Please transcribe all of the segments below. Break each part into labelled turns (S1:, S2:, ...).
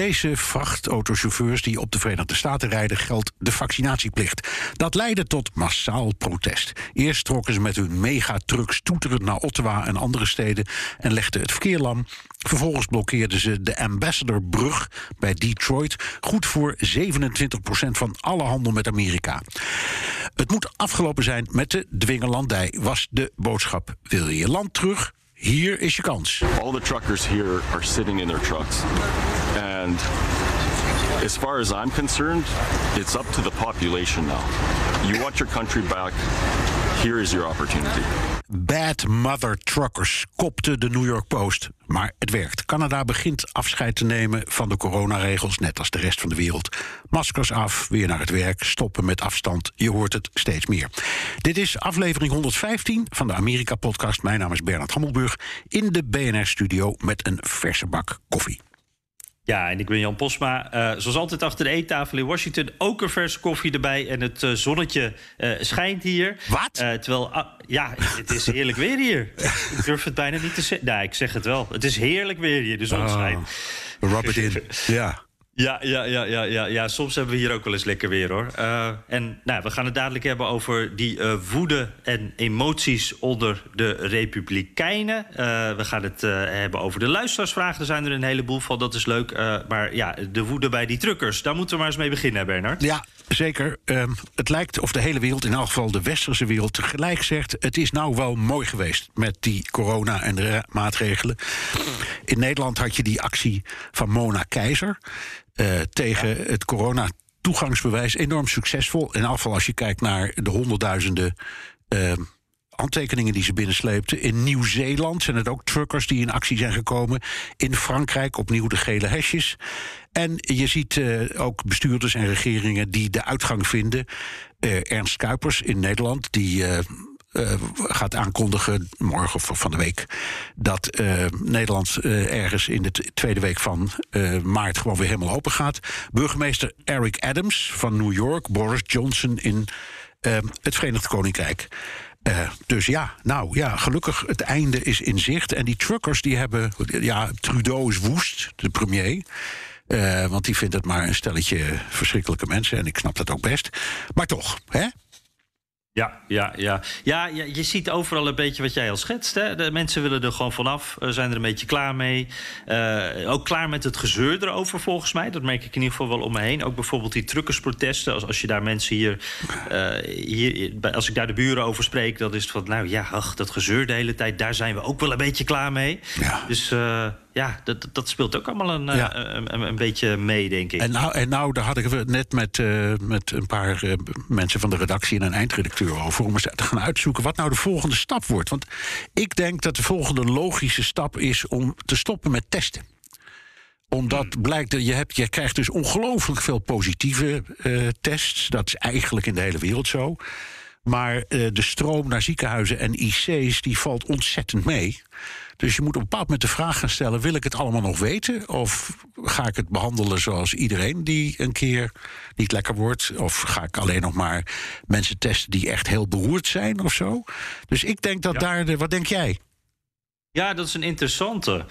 S1: Canadese vrachtautochauffeurs die op de Verenigde Staten rijden geldt de vaccinatieplicht. Dat leidde tot massaal protest. Eerst trokken ze met hun megatrucks toeterend naar Ottawa en andere steden en legden het verkeer lam. Vervolgens blokkeerden ze de Ambassadorbrug bij Detroit, goed voor 27% van alle handel met Amerika. Het moet afgelopen zijn met de dwingelandij, was de boodschap. Wil je je land terug? Hier is je kans.
S2: All the truckers here are sitting in their trucks. And as far as I'm concerned, it's up to the population now. You want your country back, here is your opportunity.
S1: Bad Mother Truckers kopte de New York Post. Maar het werkt. Canada begint afscheid te nemen van de coronaregels, net als de rest van de wereld. Maskers af, weer naar het werk, stoppen met afstand. Je hoort het steeds meer. Dit is aflevering 115 van de Amerika-podcast. Mijn naam is Bernard Hammelburg in de BNR-studio met een verse bak koffie.
S3: Ja, en ik ben Jan Posma. Uh, zoals altijd achter de eettafel in Washington. Ook een verse koffie erbij. En het uh, zonnetje uh, schijnt hier.
S1: Wat?
S3: terwijl, ah, ja, het is heerlijk weer hier. ik durf het bijna niet te zeggen. Nee, ik zeg het wel. Het is heerlijk weer hier, de zon schijnt.
S1: Oh, rub it in, ja.
S3: Ja, ja, ja, ja, ja, ja, soms hebben we hier ook wel eens lekker weer hoor. Uh, en nou, we gaan het dadelijk hebben over die uh, woede en emoties onder de Republikeinen. Uh, we gaan het hebben over de luisteraarsvragen. Er zijn er een heleboel van, dat is leuk. maar ja, de woede bij die truckers, daar moeten we maar eens mee beginnen, Bernard.
S1: Ja, zeker. Um, het lijkt of de hele wereld, in elk geval de westerse wereld, tegelijk zegt: het is nou wel mooi geweest met die corona en de maatregelen. In Nederland had je die actie van Mona Keizer. Uh, tegen het corona toegangsbewijs enorm succesvol. In afval als je kijkt naar de honderdduizenden uh, handtekeningen die ze binnensleepten. In Nieuw-Zeeland zijn het ook truckers die in actie zijn gekomen. In Frankrijk opnieuw de gele hesjes. En je ziet uh, ook bestuurders en regeringen die de uitgang vinden. Ernst Kuipers in Nederland, die uh, gaat aankondigen, morgen of van de week, dat uh, Nederland uh, ergens in de tweede week van maart gewoon weer helemaal open gaat. Burgemeester Eric Adams van New York, Boris Johnson in het Verenigd Koninkrijk. dus ja, nou ja, gelukkig het einde is in zicht. En die truckers die hebben, ja, Trudeau is woest, de premier. Want die vindt het maar een stelletje verschrikkelijke mensen. En ik snap dat ook best. Maar toch, hè?
S3: Ja, ja, ja. ja, je ziet overal een beetje wat jij al schetst. Hè? De mensen willen er gewoon vanaf, zijn er een beetje klaar mee. Uh, ook klaar met het gezeur erover, volgens mij. Dat merk ik in ieder geval wel om me heen. Ook bijvoorbeeld die truckersprotesten. Als, als je daar mensen hier, uh, hier... Als ik daar de buren over spreek, dan is het van... Nou ja, ach, dat gezeur de hele tijd, daar zijn we ook wel een beetje klaar mee.
S1: Ja.
S3: Dus... Uh, ja, dat, dat speelt ook allemaal een, ja. uh, een, een, beetje mee, denk ik.
S1: En nou, en nou daar had ik het net met, uh, met een paar uh, mensen van de redactie en een eindredacteur over... om eens te gaan uitzoeken wat nou de volgende stap wordt. Want ik denk dat de volgende logische stap is om te stoppen met testen omdat hmm. blijkt dat je, hebt, je krijgt dus ongelooflijk veel positieve tests. Dat is eigenlijk in de hele wereld zo. Maar de stroom naar ziekenhuizen en IC's die valt ontzettend mee. Dus je moet op een bepaald moment de vraag gaan stellen: wil ik het allemaal nog weten? Of ga ik het behandelen zoals iedereen die een keer niet lekker wordt? Of ga ik alleen nog maar mensen testen die echt heel beroerd zijn of zo? Dus ik denk dat ja. daar. De, wat denk jij?
S3: Ja, dat is een interessante.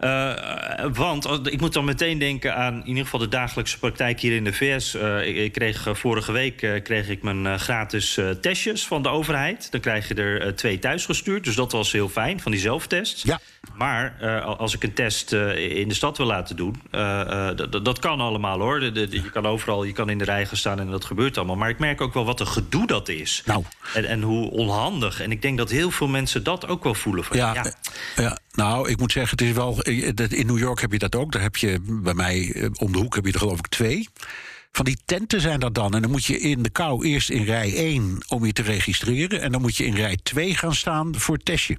S3: Uh, want ik moet dan meteen denken aan in ieder geval de dagelijkse praktijk hier in de VS. Uh, ik, kreeg vorige week kreeg ik mijn gratis testjes van de overheid. Dan krijg je er twee thuis gestuurd. Dus dat was heel fijn van die zelftests.
S1: Ja.
S3: Maar als ik een test in de stad wil laten doen, dat kan allemaal hoor. De, de, je kan overal, je kan in de rij gaan staan en dat gebeurt allemaal. Maar ik merk ook wel wat een gedoe dat is.
S1: Nou.
S3: En, en hoe onhandig. En ik denk dat heel veel mensen dat ook wel voelen. Van,
S1: ja, ja. ja. Nou, ik moet zeggen, het is wel. In New York heb je dat ook. Daar heb je bij mij om de hoek heb je er geloof ik twee. van die tenten zijn dat dan. En dan moet je in de kou eerst in rij 1 om je te registreren. En dan moet je in rij 2 gaan staan voor het testje.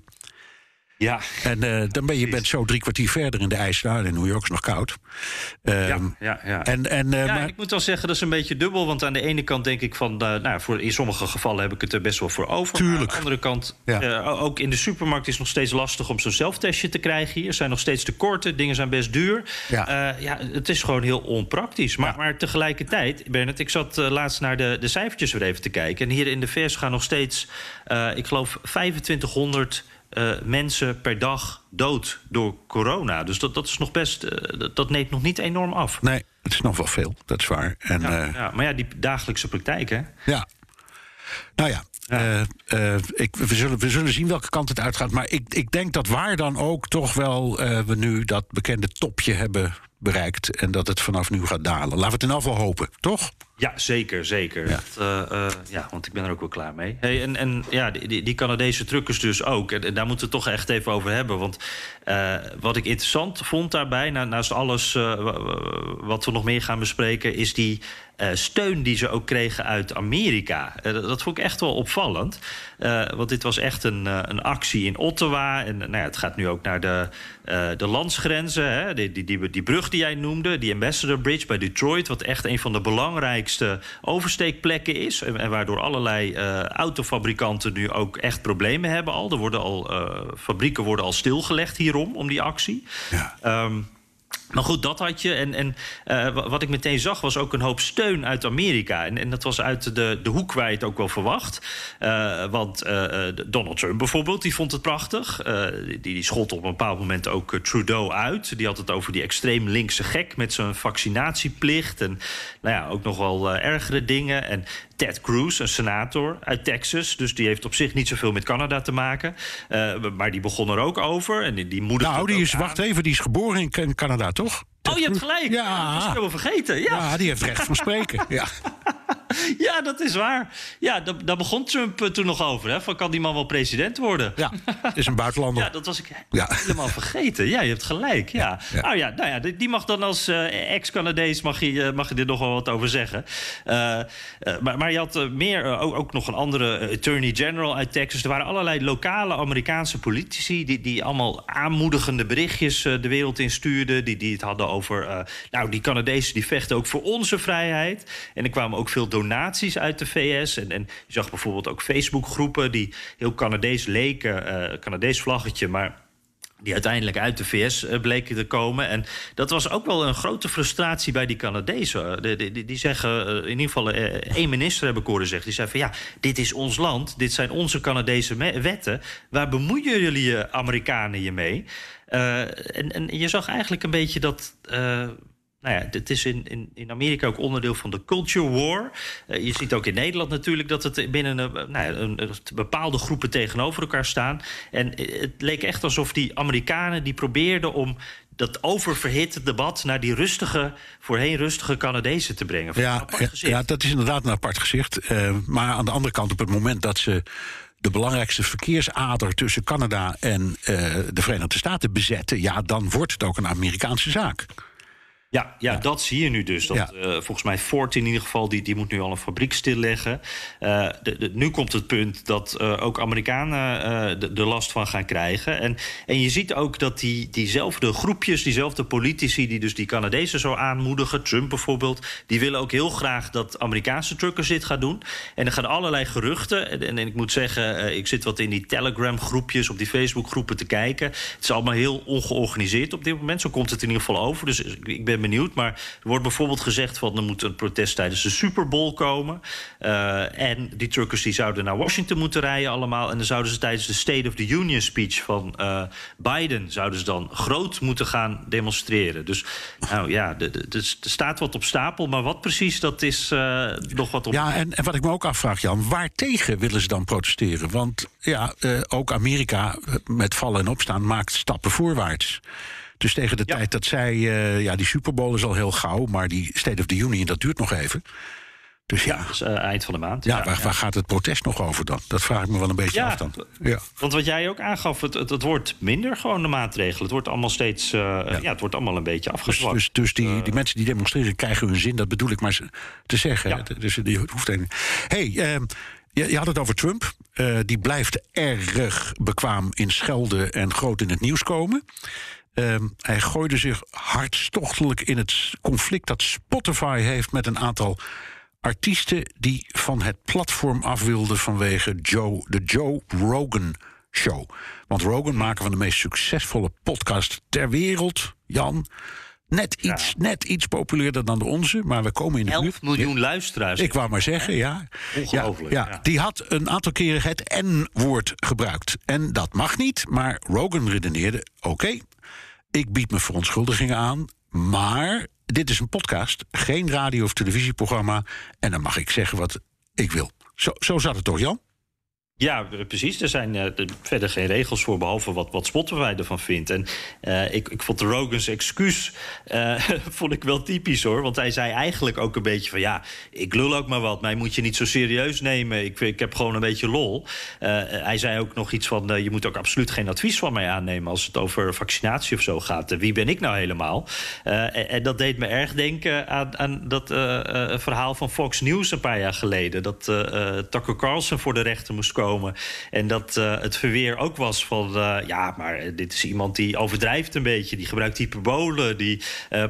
S3: Ja.
S1: En uh, dan ben je bent zo drie kwartier verder in de ijs. Nou, in New York is nog koud.
S3: Uh, ja, ja, ja. En, en, uh, ja, maar... ik moet wel zeggen, dat is een beetje dubbel. Want aan de ene kant denk ik van... nou, voor, in sommige gevallen heb ik het er best wel voor over.
S1: Tuurlijk.
S3: Aan de andere kant, ja. ook in de supermarkt is het nog steeds lastig... om zo'n zelftestje te krijgen hier. Er zijn nog steeds tekorten, dingen zijn best duur. Ja, ja het is gewoon heel onpraktisch. Maar, maar tegelijkertijd, Bernard, ik zat laatst naar de, de cijfertjes weer even te kijken. En hier in de VS gaan nog steeds, ik geloof, 2500 uh, mensen per dag dood door corona. Dus dat, dat is nog best. Uh, dat, dat, neemt nog niet enorm af.
S1: Nee, het is nog wel veel, dat is waar. En,
S3: ja, uh, ja, maar ja, die dagelijkse praktijk, hè?
S1: Ja. Nou ja, ja. ik, we, zullen, we zullen zien welke kant het uitgaat. Maar ik, ik denk dat waar dan ook toch wel we nu dat bekende topje hebben bereikt. En dat het vanaf nu gaat dalen. Laten we het in afval hopen, toch?
S3: Ja, zeker, zeker. Ja, dat, uh, uh, ja want ik ben er ook wel klaar mee. Hey, en, en ja, die, die Canadese truckers dus ook. En, en, daar moeten we het toch echt even over hebben. Want uh, wat ik interessant vond daarbij, naast alles wat we nog meer gaan bespreken, is die steun die ze ook kregen uit Amerika. dat vond ik echt wel opvallend. want dit was echt een, een actie in Ottawa. En nou ja, het gaat nu ook naar de, de landsgrenzen. Hè? Die, die, die, die brug die jij noemde, die Ambassador Bridge bij Detroit, wat echt een van de belangrijkste oversteekplekken is. En, waardoor allerlei uh, autofabrikanten nu ook echt problemen hebben al. Er worden al uh, fabrieken worden al stilgelegd hierom, om die actie. Ja. Um, maar goed, dat had je. En, en uh, wat ik meteen zag, was ook een hoop steun uit Amerika. En, en dat was uit de, de hoek waar je het ook wel verwacht. Uh, want uh, Donald Trump bijvoorbeeld, die vond het prachtig. die, die schold op een bepaald moment ook Trudeau uit. Die had het over die extreem linkse gek met zijn vaccinatieplicht. En nou ja, ook nog wel ergere dingen. En Ted Cruz, een senator uit Texas. Dus die heeft op zich niet zoveel met Canada te maken. Maar die begon er ook over. En die, die moeder.
S1: Nou, die is, wacht even, die is geboren in Canada, toch?
S3: Oh, je hebt gelijk. Ja. Dat is helemaal vergeten. Ja.
S1: ja, die heeft recht van spreken. ja.
S3: Ja, dat is waar. Ja, daar, begon Trump toen nog over. Hè? Van kan die man wel president worden?
S1: Ja, is een buitenlander.
S3: ja, dat was ik helemaal vergeten. Ja, je hebt gelijk. Ja. ja. Nou ja, nou ja, die mag dan als uh, ex-Canadees mag je, mag je er nog wel wat over zeggen. Uh, maar, maar je had meer, ook, ook, nog een andere attorney general uit Texas. Er waren allerlei lokale Amerikaanse politici die, die allemaal aanmoedigende berichtjes de wereld instuurden. Die, die het hadden over, nou, die Canadezen die vechten ook voor onze vrijheid. En er kwamen ook veel donaties uit de VS. En, en je zag bijvoorbeeld ook Facebookgroepen die heel Canadees leken, uh, Canadees vlaggetje, maar die uiteindelijk uit de VS uh, bleken te komen. En dat was ook wel een grote frustratie bij die Canadezen. Die, die, die zeggen, in ieder geval één minister heb ik horen zeggen... die zei van ja, dit is ons land, dit zijn onze Canadese wetten... waar bemoeien jullie Amerikanen je mee? En, en je zag eigenlijk een beetje dat nou ja, het is in, in, in Amerika ook onderdeel van de culture war. Uh, je ziet ook in Nederland natuurlijk dat het binnen een, nou ja, een, een, bepaalde groepen tegenover elkaar staan. En het leek echt alsof die Amerikanen die probeerden om dat oververhitte debat naar die rustige, voorheen rustige Canadezen te brengen.
S1: Ja, ja, dat is inderdaad een apart gezicht. Uh, maar aan de andere kant, op het moment dat ze de belangrijkste verkeersader tussen Canada en uh, de Verenigde Staten bezetten, ja, dan wordt het ook een Amerikaanse zaak.
S3: Ja, ja, dat zie je nu dus. Dat, ja. uh, volgens mij Ford in ieder geval, die, die moet nu al een fabriek stilleggen. Uh, de, de, nu komt het punt dat uh, ook Amerikanen de, de, last van gaan krijgen. En, en je ziet ook dat die, diezelfde groepjes, diezelfde politici... die dus die Canadezen zo aanmoedigen, Trump bijvoorbeeld... die willen ook heel graag dat Amerikaanse truckers dit gaan doen. En er gaan allerlei geruchten. En, en, en ik moet zeggen, ik zit wat in die Telegram-groepjes... op die Facebook-groepen te kijken. Het is allemaal heel ongeorganiseerd op dit moment. Zo komt het in ieder geval over. Dus ik ben benieuwd. Maar er wordt bijvoorbeeld gezegd van er moet een protest tijdens de Super Bowl komen. Uh, en die truckers die zouden naar Washington moeten rijden allemaal. En dan zouden ze tijdens de State of the Union speech van uh, Biden zouden ze dan groot moeten gaan demonstreren. Dus nou ja, er staat wat op stapel. Maar wat precies, dat is uh, nog wat op.
S1: Ja, en, en wat ik me ook afvraag, Jan, waar tegen willen ze dan protesteren? Want ja, ook Amerika met vallen en opstaan maakt stappen voorwaarts. Dus tegen de tijd dat zij, uh, ja, die Super Bowl is al heel gauw, maar die State of the Union, dat duurt nog even. Dus ja,
S3: dus, uh, eind van de maand.
S1: Ja, waar, waar, gaat het protest nog over dan? Dat vraag ik me wel een beetje af dan.
S3: Ja. Want wat jij ook aangaf, het, het, het, wordt minder gewoon de maatregelen. Het wordt allemaal steeds, uh, ja. het wordt allemaal een beetje afgezwakt.
S1: Dus, dus, dus die, die mensen die demonstreren krijgen hun zin, dat bedoel ik maar te zeggen. Dus die hoeft een. hey, uh, je, je, had het over Trump. Die blijft erg bekwaam in schelden en groot in het nieuws komen. Uh, hij gooide zich hartstochtelijk in het conflict dat Spotify heeft met een aantal artiesten die van het platform af wilden vanwege Joe, de Joe Rogan Show. Want Rogan, maker van de meest succesvolle podcast ter wereld, Jan. Net iets, net iets populairder dan de onze, maar we komen in de
S3: 11
S1: buurt.
S3: miljoen luisteraars.
S1: Ik wou maar zeggen, ja.
S3: Ongelooflijk.
S1: Ja, ja, Die had een aantal keren het N-woord gebruikt. En dat mag niet, maar Rogan redeneerde: oké, ik bied me verontschuldigingen aan, maar dit is een podcast, geen radio- of televisieprogramma. En dan mag ik zeggen wat ik wil. Zo, zo zat het toch, Jan?
S3: Ja, precies. Er zijn uh, verder geen regels voor, behalve wat, wat Spotify ervan vindt. En uh, ik, ik vond Rogans excuus uh, vond ik wel typisch hoor. Want hij zei eigenlijk ook een beetje van ja, ik lul ook maar wat. Mij moet je niet zo serieus nemen. Ik, ik heb gewoon een beetje lol. hij zei ook nog iets van je moet ook absoluut geen advies van mij aannemen als het over vaccinatie of zo gaat. wie ben ik nou helemaal? En, en, dat deed me erg denken aan, aan dat verhaal van Fox News een paar jaar geleden. Dat Tucker Carlson voor de rechter moest komen. En dat uh, het verweer ook was van... Uh, ja, maar dit is iemand die overdrijft een beetje. Die gebruikt hyperbolen. Die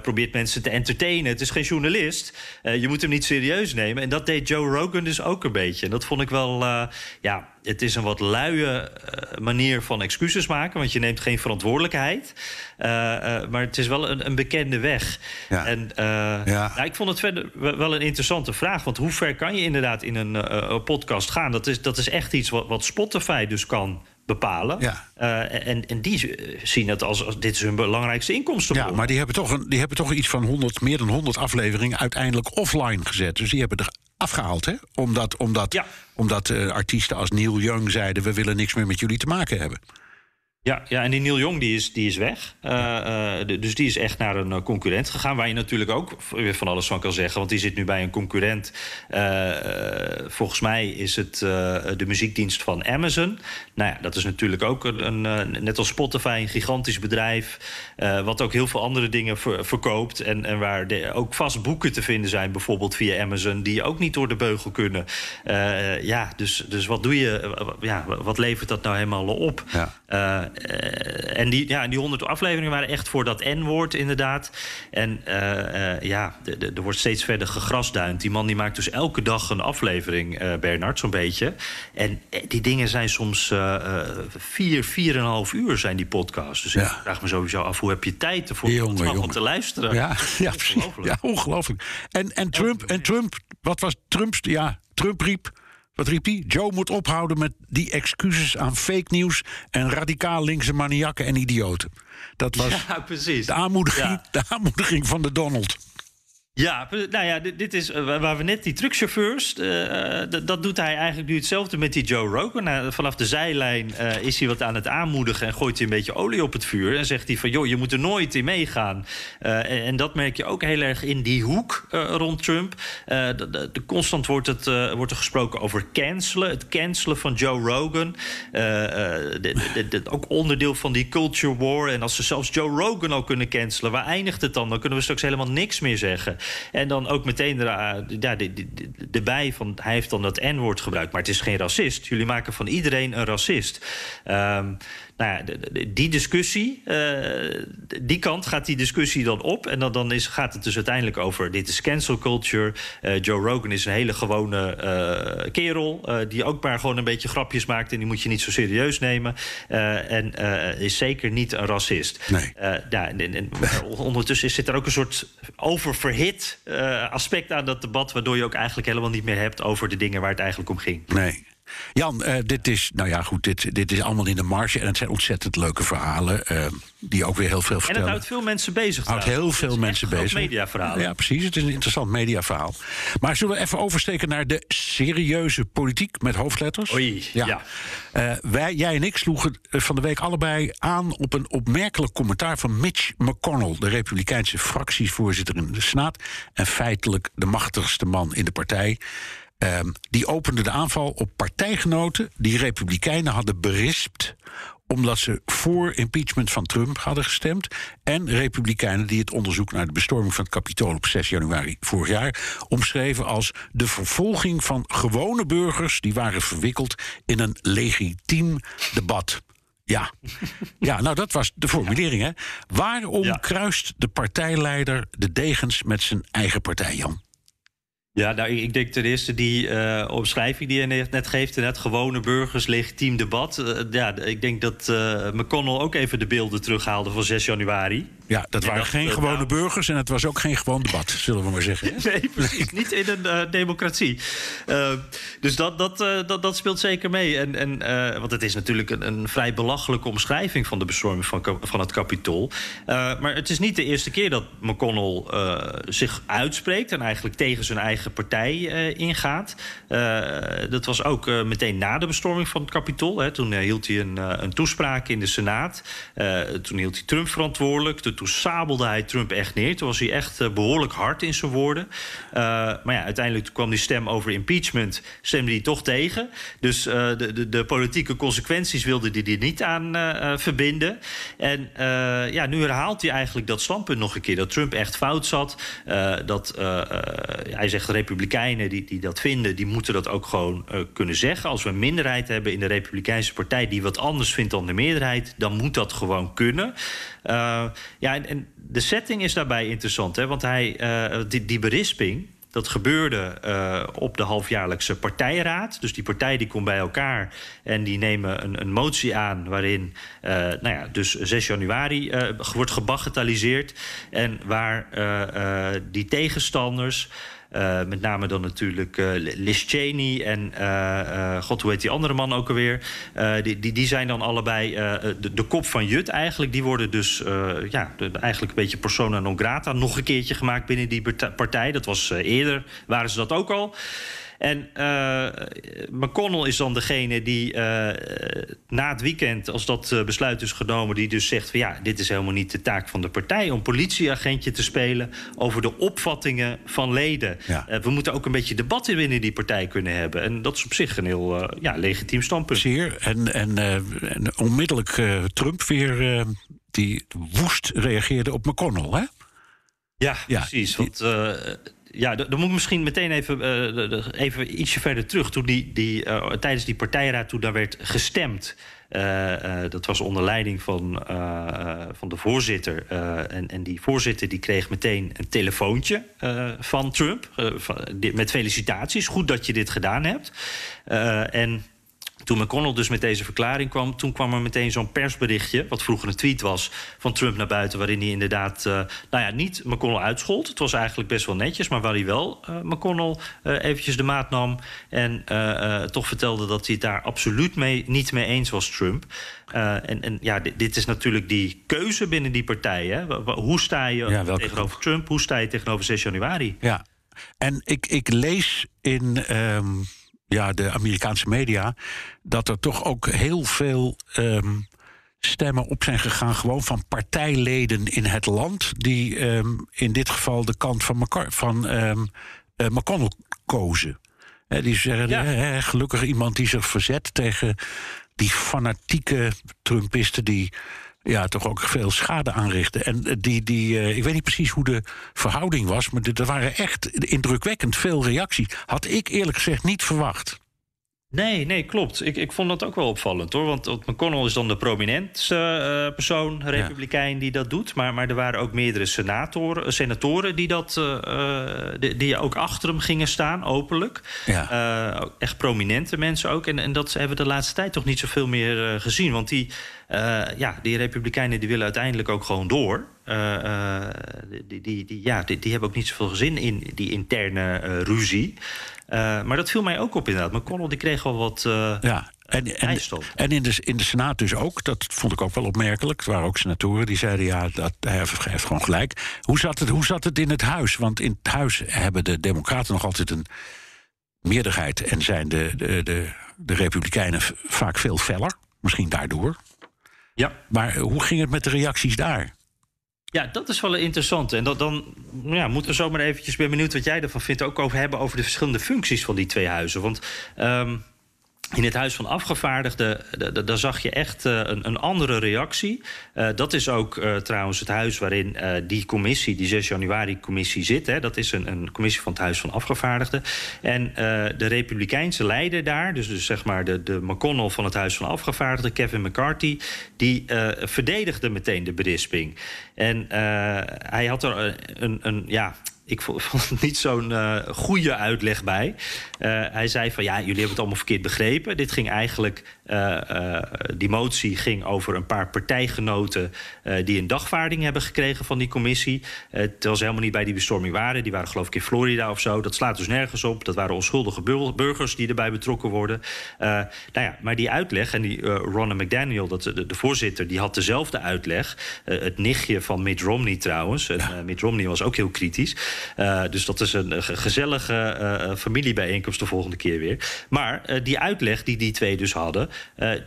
S3: probeert mensen te entertainen. Het is geen journalist. je moet hem niet serieus nemen. En dat deed Joe Rogan dus ook een beetje. En dat vond ik wel... ja, het is een wat luie manier van excuses maken. Want je neemt geen verantwoordelijkheid. maar het is wel een, een bekende weg. Ja. En ja. Nou, ik vond het verder wel een interessante vraag. Want hoe ver kan je inderdaad in een podcast gaan? Dat is, dat is echt iets wat, wat Spotify dus kan bepalen. Ja. Uh, en, en die zien het als, als dit is hun belangrijkste inkomstenbron.
S1: Ja, maar die hebben toch, een, die hebben toch iets van 100, meer dan 100 afleveringen uiteindelijk offline gezet. Dus die hebben er afgehaald, hè? Omdat, omdat, ja. omdat uh, artiesten als Neil Young zeiden: we willen niks meer met jullie te maken hebben.
S3: Ja, ja, en die Neil Jong die is, die is weg. Uh, uh, dus die is echt naar een concurrent gegaan. Waar je natuurlijk ook weer van alles van kan zeggen. Want die zit nu bij een concurrent. Uh, volgens mij is het de muziekdienst van Amazon. Nou ja, dat is natuurlijk ook een, een net als Spotify een gigantisch bedrijf. wat ook heel veel andere dingen ver, verkoopt. En, en waar de, ook vast boeken te vinden zijn, bijvoorbeeld via Amazon. Die ook niet door de beugel kunnen. ja, dus, dus wat doe je? Ja, wat levert dat nou helemaal op? Ja. Uh, en die, ja, die 100 afleveringen waren echt voor dat N-woord, inderdaad. En uh, uh, ja, er wordt steeds verder gegrasduind. Die man die maakt dus elke dag een aflevering, Bernard, zo'n beetje. En die dingen zijn soms vier, vier en een half uur zijn die podcasts. Dus ja. ik vraag me sowieso af, hoe heb je tijd ervoor jongen, om te luisteren?
S1: Ja, ja, ongelooflijk. ja ongelooflijk. En, en, Trump, en Trump, wat was Trumps... Ja, Trump riep wat riep hij? Joe moet ophouden met die excuses aan fake nieuws en radicaal linkse maniakken en idioten. Dat was
S3: ja, precies.
S1: De, aanmoediging, ja. de aanmoediging van de Donald.
S3: Ja, nou ja, dit, is uh, waar we net die truckchauffeurs. Uh, dat doet hij eigenlijk nu hetzelfde met die Joe Rogan. Nou, vanaf de zijlijn is hij wat aan het aanmoedigen en gooit hij een beetje olie op het vuur. En zegt hij van joh, je moet er nooit in meegaan. En, en, dat merk je ook heel erg in die hoek rond Trump. De, constant wordt, het, wordt er gesproken over cancelen. Het cancelen van Joe Rogan. Ook onderdeel van die culture war. En als ze zelfs Joe Rogan al kunnen cancelen, waar eindigt het dan? Dan kunnen we straks helemaal niks meer zeggen. En dan ook meteen de, erbij van hij heeft dan dat N-woord gebruikt, maar het is geen racist. Jullie maken van iedereen een racist. Um, nou ja, die discussie, uh, die kant gaat die discussie dan op. En dan, dan is, gaat het dus uiteindelijk over: dit is cancel culture. Uh, Joe Rogan is een hele gewone uh, kerel. die ook maar gewoon een beetje grapjes maakt. En die moet je niet zo serieus nemen. en is zeker niet een racist.
S1: Nee.
S3: ja, en, en, ondertussen zit er ook een soort oververhit aspect aan dat debat. Waardoor je ook eigenlijk helemaal niet meer hebt over de dingen waar het eigenlijk om ging.
S1: Nee. Jan, uh, dit is, nou ja, goed, dit, dit is allemaal in de marge. En het zijn ontzettend leuke verhalen. Uh, die ook weer heel veel vertellen.
S3: En het houdt veel mensen bezig.
S1: Houdt heel veel mensen bezig.
S3: mediaverhaal.
S1: Ja, precies. Het is een interessant mediaverhaal. Maar zullen we even oversteken naar de serieuze politiek met hoofdletters?
S3: Oei, ja. ja.
S1: Uh, wij, jij en ik sloegen van de week allebei aan op een opmerkelijk commentaar van Mitch McConnell, de Republikeinse fractievoorzitter in de Senaat. En feitelijk de machtigste man in de partij. Um, die opende de aanval op partijgenoten die Republikeinen hadden berispt omdat ze voor impeachment van Trump hadden gestemd. En Republikeinen die het onderzoek naar de bestorming van het Capitool op 6 januari vorig jaar omschreven als de vervolging van gewone burgers die waren verwikkeld in een legitiem debat. Ja. ja, nou dat was de formulering. Hè? Waarom kruist de partijleider de degens met zijn eigen partij, Jan?
S3: Ja, nou, ik denk ten eerste die uh, omschrijving die je net geeft... net gewone burgers, legitiem debat. Uh, ja, ik denk dat uh, McConnell ook even de beelden terughaalde van 6 januari.
S1: Ja, dat waren geen gewone nou, burgers en het was ook geen gewoon debat, zullen we maar zeggen.
S3: nee, precies. niet in een democratie. dus dat, dat, dat, dat speelt zeker mee. En, en, want het is natuurlijk een, een, vrij belachelijke omschrijving... van de bestorming van, van het Capitool. maar het is niet de eerste keer dat McConnell zich uitspreekt... en eigenlijk tegen zijn eigen partij ingaat. Dat was ook meteen na de bestorming van het Capitool. Toen hield hij een, een, toespraak in de Senaat. toen hield hij Trump verantwoordelijk. Toen, toen, sabelde hij Trump echt neer. Toen was hij echt behoorlijk hard in zijn woorden. maar ja, uiteindelijk kwam die stem over impeachment. Stemde hij toch tegen. Dus de, de, de, politieke consequenties wilde hij er niet aan verbinden. En ja, nu herhaalt hij eigenlijk dat standpunt nog een keer. Dat Trump echt fout zat. dat hij zegt republikeinen die, die dat vinden, die moeten dat ook gewoon kunnen zeggen. Als we een minderheid hebben in de Republikeinse Partij die wat anders vindt dan de meerderheid, dan moet dat gewoon kunnen. Uh, ja, en, de setting is daarbij interessant, hè, want hij, uh, die, die berisping. Dat gebeurde uh, op de halfjaarlijkse partijraad. Dus die partij die komt bij elkaar en die nemen een, een motie aan... waarin uh, nou ja, dus 6 januari wordt gebagatelliseerd... en waar die tegenstanders... Uh, met name dan natuurlijk uh, Liz Cheney en uh, god, hoe heet die andere man ook alweer? die, die, die zijn dan allebei de, de, kop van Jut eigenlijk. Die worden dus ja, eigenlijk een beetje persona non grata nog een keertje gemaakt binnen die partij. Dat was eerder, waren ze dat ook al. En uh, McConnell is dan degene die uh, na het weekend, als dat uh, besluit is genomen, die dus zegt van ja, dit is helemaal niet de taak van de partij om politieagentje te spelen over de opvattingen van leden. Ja. we moeten ook een beetje debat binnen die partij kunnen hebben. En dat is op zich een heel ja, legitiem standpunt.
S1: Zeer. En, en, en onmiddellijk Trump weer die woest reageerde op McConnell, hè?
S3: Ja, ja precies. Want ja, dan moet ik misschien meteen even, uh, even ietsje verder terug. Toen die, die, uh, tijdens die partijraad, toen daar werd gestemd. Uh, dat was onder leiding van, van de voorzitter. en, en die voorzitter die kreeg meteen een telefoontje van Trump. Met felicitaties. Goed dat je dit gedaan hebt. en toen McConnell dus met deze verklaring kwam, toen kwam er meteen zo'n persberichtje, wat vroeger een tweet was, van Trump naar buiten, waarin hij inderdaad, uh, nou ja, niet McConnell uitschold. Het was eigenlijk best wel netjes, maar waar hij wel uh, McConnell uh, eventjes de maat nam en toch vertelde dat hij het daar absoluut mee, niet mee eens was, Trump. en, en ja, dit, dit, is natuurlijk die keuze binnen die partij. Hè? Hoe sta je ja, tegenover Trump? Hoe sta je tegenover 6 januari?
S1: Ja, en ik, ik lees in. Um ja, de Amerikaanse media, dat er toch ook heel veel um, stemmen op zijn gegaan, gewoon van partijleden in het land, die um, in dit geval de kant van, McCar van um, uh, McConnell kozen. He, die zeggen, ja. he, gelukkig iemand die zich verzet tegen die fanatieke Trumpisten die ja, toch ook veel schade aanrichten. En eh, die, die, uh, ik weet niet precies hoe de verhouding was, maar er waren echt indrukwekkend veel reacties. Had ik eerlijk gezegd niet verwacht.
S3: Nee, nee, klopt. Ik, ik vond dat ook wel opvallend hoor. Want, McConnell is dan de prominentste uh, persoon, republikein, die dat doet. Maar, maar er waren ook meerdere senatoren, senatoren die, dat, uh, die, die, ook achter hem gingen staan, openlijk. Ja. Uh, echt prominente mensen ook. En, en dat hebben we de laatste tijd toch niet zoveel meer gezien. Want die, ja, die republikeinen die willen uiteindelijk ook gewoon door. die, die, die, ja, die, die, hebben ook niet zoveel gezin in die interne ruzie. maar dat viel mij ook op inderdaad. McConnell die kreeg wel wat...
S1: ja. En, en, en, in, de, in de Senaat dus ook, dat vond ik ook wel opmerkelijk. Er waren ook senatoren die zeiden: ja, dat, hij heeft gewoon gelijk. Hoe zat, het, hoe zat het in het huis? Want in het huis hebben de Democraten nog altijd een meerderheid en zijn de, de, de, de Republikeinen vaak veel feller. Misschien daardoor.
S3: Ja.
S1: Maar hoe ging het met de reacties daar?
S3: Ja, dat is wel interessant. En dan ja, moeten we zomaar eventjes, ben benieuwd wat jij ervan vindt, ook over hebben over de verschillende functies van die twee huizen. Want um, in het Huis van Afgevaardigden, daar zag je echt uh, een, een, andere reactie. Uh, dat is ook trouwens het huis waarin die commissie, die 6 januari-commissie zit. Hè. Dat is een, een, commissie van het Huis van Afgevaardigden. En de Republikeinse leider daar, dus, dus zeg maar de, de McConnell van het Huis van Afgevaardigden, Kevin McCarthy, die verdedigde meteen de berisping. En hij had er een, een ja, ik vond het niet zo'n uh, goede uitleg bij. Uh, hij zei van ja, jullie hebben het allemaal verkeerd begrepen. Dit ging eigenlijk, uh, die motie ging over een paar partijgenoten die een dagvaarding hebben gekregen van die commissie. terwijl ze helemaal niet bij die bestorming waren. Die waren geloof ik in Florida of zo. Dat slaat dus nergens op. Dat waren onschuldige burgers die erbij betrokken worden. nou ja, maar die uitleg, en die Ronna McDaniel, dat, de, de, voorzitter, die had dezelfde uitleg. het nichtje van Mitt Romney trouwens. En, Mitt Romney was ook heel kritisch. Uh, dus dat is een gezellige uh, familiebijeenkomst de volgende keer weer. Maar uh, die uitleg die die twee dus hadden,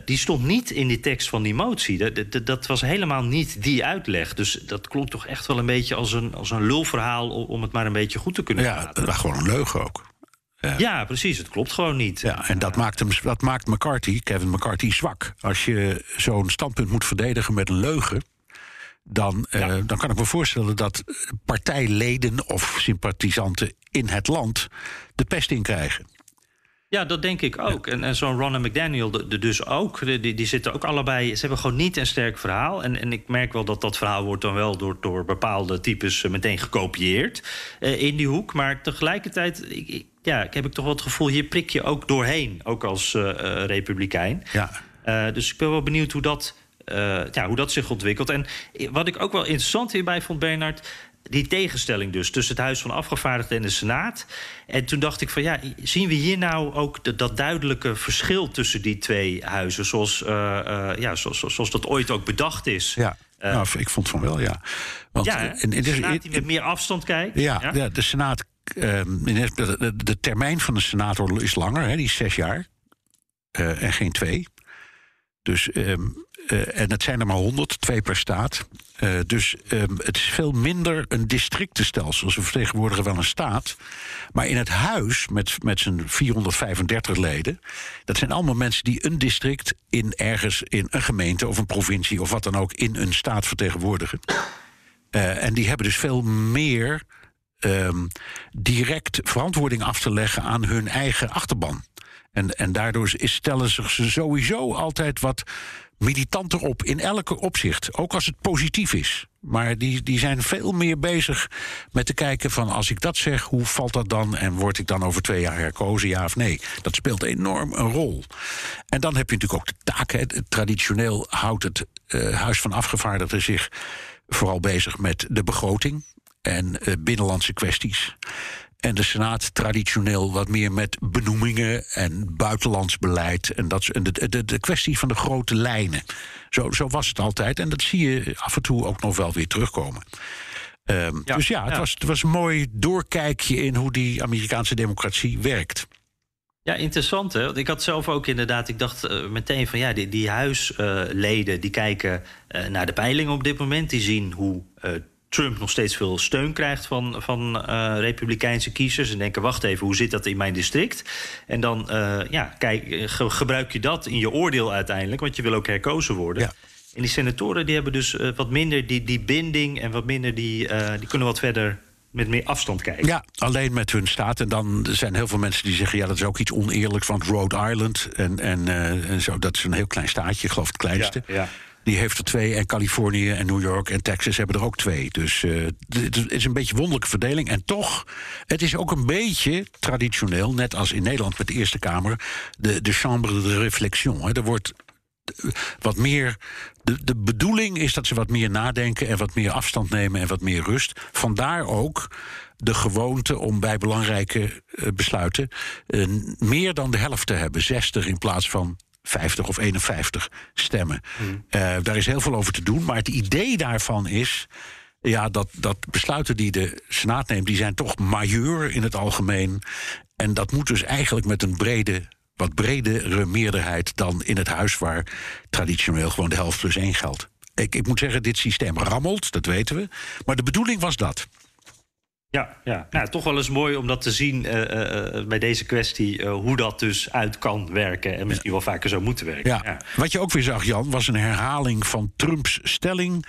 S3: die stond niet in die tekst van die motie. Dat, dat, dat, was helemaal niet die uitleg. Dus dat klonk toch echt wel een beetje als een, als een lulverhaal om het maar een beetje goed te kunnen
S1: Ja, het was gewoon een leugen ook.
S3: Ja. ja. precies. Het klopt gewoon niet.
S1: Ja, en dat maakt, hem, dat maakt McCarthy, Kevin McCarthy, zwak. Als je zo'n standpunt moet verdedigen met een leugen dan, uh, dan kan ik me voorstellen dat partijleden of sympathisanten in het land de pest in krijgen.
S3: Ja, dat denk ik ook. En, en zo'n Ron McDaniel de, dus ook. Die, die zitten ook allebei. Ze hebben gewoon niet een sterk verhaal. En, en ik merk wel dat dat verhaal wordt dan wel door, door bepaalde types meteen gekopieerd uh, in die hoek. Maar tegelijkertijd. Ik, ja, ik heb ik toch wel het gevoel, hier prik je ook doorheen, ook als uh, republikein.
S1: Ja.
S3: dus ik ben wel benieuwd hoe dat uh, ja, hoe dat zich ontwikkelt. En wat ik ook wel interessant hierbij vond, Bernard die tegenstelling dus tussen het Huis van Afgevaardigden en de Senaat. En toen dacht ik van ja, zien we hier nou ook dat duidelijke verschil tussen die twee huizen, zoals, uh, uh, ja, zoals, zoals dat ooit ook bedacht is?
S1: Ja. nou, ik vond van wel, ja.
S3: Want ja, in, in de, Senaat die met meer afstand kijkt.
S1: Ja, ja? de Senaat. Ehm, de, de, de, termijn van de senator is langer, hè, die is zes jaar. en geen twee. Dus um, uh, en het zijn er maar 100, twee per staat. Uh, dus um, het is veel minder een districtenstelsel. Ze vertegenwoordigen wel een staat. Maar in het huis, met, met zijn 435 leden... dat zijn allemaal mensen die een district in ergens... in een gemeente of een provincie of wat dan ook... in een staat vertegenwoordigen. Uh, en die hebben dus veel meer... Um, direct verantwoording af te leggen aan hun eigen achterban. En, en daardoor stellen ze sowieso altijd wat militanter op in elke opzicht. Ook als het positief is. Maar die, die zijn veel meer bezig met te kijken van als ik dat zeg, hoe valt dat dan? En word ik dan over twee jaar herkozen, ja of nee? Dat speelt enorm een rol. En dan heb je natuurlijk ook de taak. Traditioneel houdt het uh, Huis van Afgevaardigden zich vooral bezig met de begroting en uh, binnenlandse kwesties. En de Senaat traditioneel wat meer met benoemingen en buitenlands beleid. En, dat, en de, de, de kwestie van de grote lijnen. Zo, zo was het altijd. En dat zie je af en toe ook nog wel weer terugkomen. Um, ja, dus ja, het, Was, het was een mooi doorkijkje in hoe die Amerikaanse democratie werkt.
S3: Ja, interessant hè. Want ik had zelf ook inderdaad, ik dacht uh, meteen van ja, die, die huisleden uh, die kijken uh, naar de peilingen op dit moment. Die zien hoe Trump nog steeds veel steun krijgt van, van uh, republikeinse kiezers. En denken, wacht even, hoe zit dat in mijn district? En dan uh, ja, kijk, gebruik je dat in je oordeel uiteindelijk, want je wil ook herkozen worden. Ja. En die senatoren die hebben dus uh, wat minder die, die binding en wat minder die, die kunnen wat verder met meer afstand kijken.
S1: Ja, alleen met hun staat. En dan zijn heel veel mensen die zeggen... ja, dat is ook iets oneerlijks, want Rhode Island en, en, en zo... dat is een heel klein staatje, ik geloof het kleinste.
S3: Ja, ja.
S1: Die heeft er twee. En Californië en New York en Texas hebben er ook twee. Dus uh, het is een beetje wonderlijke verdeling. En toch, het is ook een beetje traditioneel, net als in Nederland met de Eerste Kamer, de, de chambre de réflexion. Hè. Er wordt wat meer. De, de bedoeling is dat ze wat meer nadenken en wat meer afstand nemen en wat meer rust. Vandaar ook de gewoonte om bij belangrijke eh, besluiten eh, meer dan de helft te hebben, 60 in plaats van 50 of 51 stemmen. Hmm. Eh, daar is heel veel over te doen, maar het idee daarvan is ja, dat, dat besluiten die de Senaat neemt, die zijn toch majeur in het algemeen. En dat moet dus eigenlijk met een brede, wat bredere meerderheid dan in het huis waar traditioneel gewoon de helft plus één geldt. Ik, ik moet zeggen, dit systeem rammelt, dat weten we. Maar de bedoeling was dat.
S3: Ja, ja. Nou, toch wel eens mooi om dat te zien uh, uh, bij deze kwestie. Uh, hoe dat dus uit kan werken. En misschien wel vaker zou moeten werken.
S1: Ja. ja. Wat je ook weer zag, Jan, was een herhaling van Trumps stelling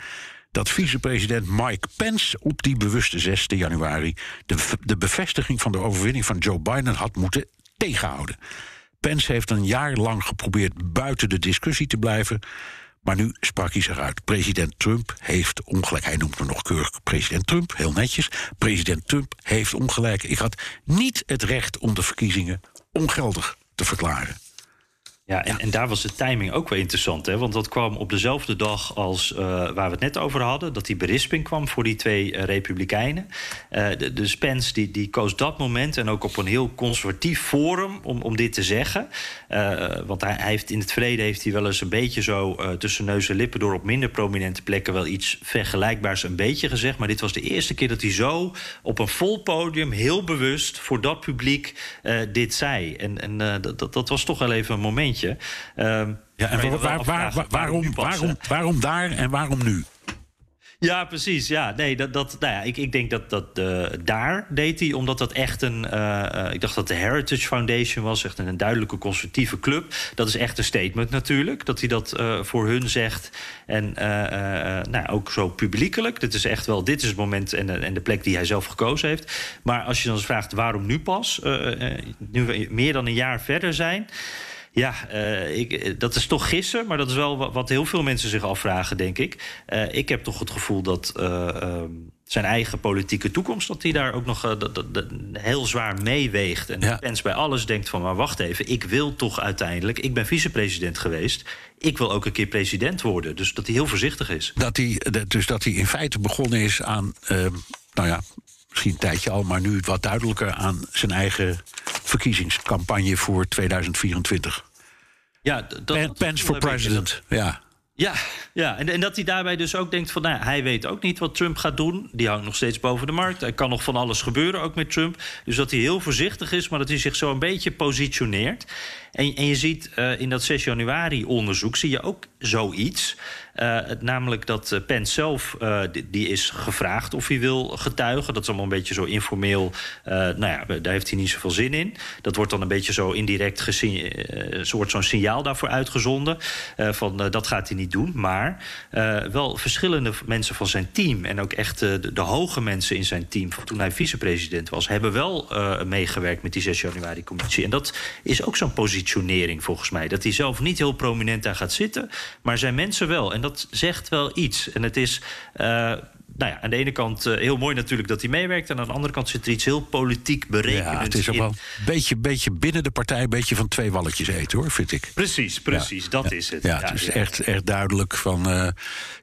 S1: dat vicepresident Mike Pence op die bewuste 6 januari de, de bevestiging van de overwinning van Joe Biden had moeten tegenhouden. Pence heeft een jaar lang geprobeerd buiten de discussie te blijven. Maar nu sprak hij zich uit. President Trump heeft ongelijk. Hij noemt me nog keurig president Trump, heel netjes. President Trump heeft ongelijk. Ik had niet het recht om de verkiezingen ongeldig te verklaren.
S3: Ja, en, en daar was de timing ook wel interessant. Hè? Want dat kwam op dezelfde dag als uh, waar we het net over hadden. Dat die berisping kwam voor die twee uh, republikeinen. Uh, de, Spence die, die koos dat moment en ook op een heel conservatief forum om, om dit te zeggen. want hij, hij, heeft in het verleden heeft hij wel eens een beetje zo tussen neus en lippen door op minder prominente plekken wel iets vergelijkbaars een beetje gezegd. Maar dit was de eerste keer dat hij zo op een vol podium heel bewust voor dat publiek dit zei. En, en dat, dat was toch wel even een
S1: Um, ja, en waar, waar, waarom, waarom, waarom daar en waarom nu?
S3: Ja, precies. Ja, nee, dat, dat, nou ja, ik, ik denk dat dat uh, daar deed hij, omdat dat echt een. Uh, ik dacht dat de Heritage Foundation was, echt een, duidelijke conservatieve club. Dat is echt een statement natuurlijk, dat hij dat uh, voor hun zegt. En nou, ook zo publiekelijk. Dit is echt wel, dit is het moment en, en de plek die hij zelf gekozen heeft. Maar als je dan eens vraagt waarom nu pas, nu we meer dan een jaar verder zijn. Ja, uh, ik, eh, dat is toch gissen, maar dat is wel wat heel veel mensen zich afvragen, denk ik. Uh, ik heb toch het gevoel dat uh, zijn eigen politieke toekomst, dat hij daar ook nog dat, dat, dat heel zwaar meeweegt. En ja. Pence bij alles denkt van, maar wacht even, ik wil toch uiteindelijk, ik ben vicepresident geweest, ik wil ook een keer president worden. Dus dat hij heel voorzichtig is.
S1: Dat hij, dus dat hij in feite begonnen is aan, nou ja, misschien een tijdje al, maar nu wat duidelijker aan zijn eigen verkiezingscampagne voor 2024. Ja, dat, Pence for president. Ja.
S3: Ja, ja. En, en, dat hij daarbij dus ook denkt van... Nou, hij weet ook niet wat Trump gaat doen. Die hangt nog steeds boven de markt. Er kan nog van alles gebeuren, ook met Trump. Dus dat hij heel voorzichtig is, maar dat hij zich zo een beetje positioneert. En, en je ziet uh, in dat 6 januari onderzoek... zie je ook zoiets... Uh, namelijk dat uh, Pence zelf, uh, die, is gevraagd of hij wil getuigen. Dat is allemaal een beetje zo informeel. nou ja, daar heeft hij niet zoveel zin in. Dat wordt dan een beetje zo indirect een soort zo'n signaal daarvoor uitgezonden. van dat gaat hij niet doen. Maar wel verschillende mensen van zijn team en ook echt de, de, hoge mensen in zijn team, toen hij vicepresident was, hebben wel meegewerkt met die 6 januari commissie. En dat is ook zo'n positionering volgens mij. Dat hij zelf niet heel prominent daar gaat zitten, maar zijn mensen wel. En dat zegt wel iets. En het is. Uh, nou ja, aan de ene kant uh, heel mooi natuurlijk dat hij meewerkt. En aan de andere kant zit er iets heel politiek berekenends ja,
S1: het is ook wel een beetje, beetje binnen de partij... een beetje van twee walletjes eten, hoor, vind ik.
S3: Precies, precies. Ja, dat
S1: ja,
S3: is het.
S1: Ja, het is echt, echt duidelijk van... Uh,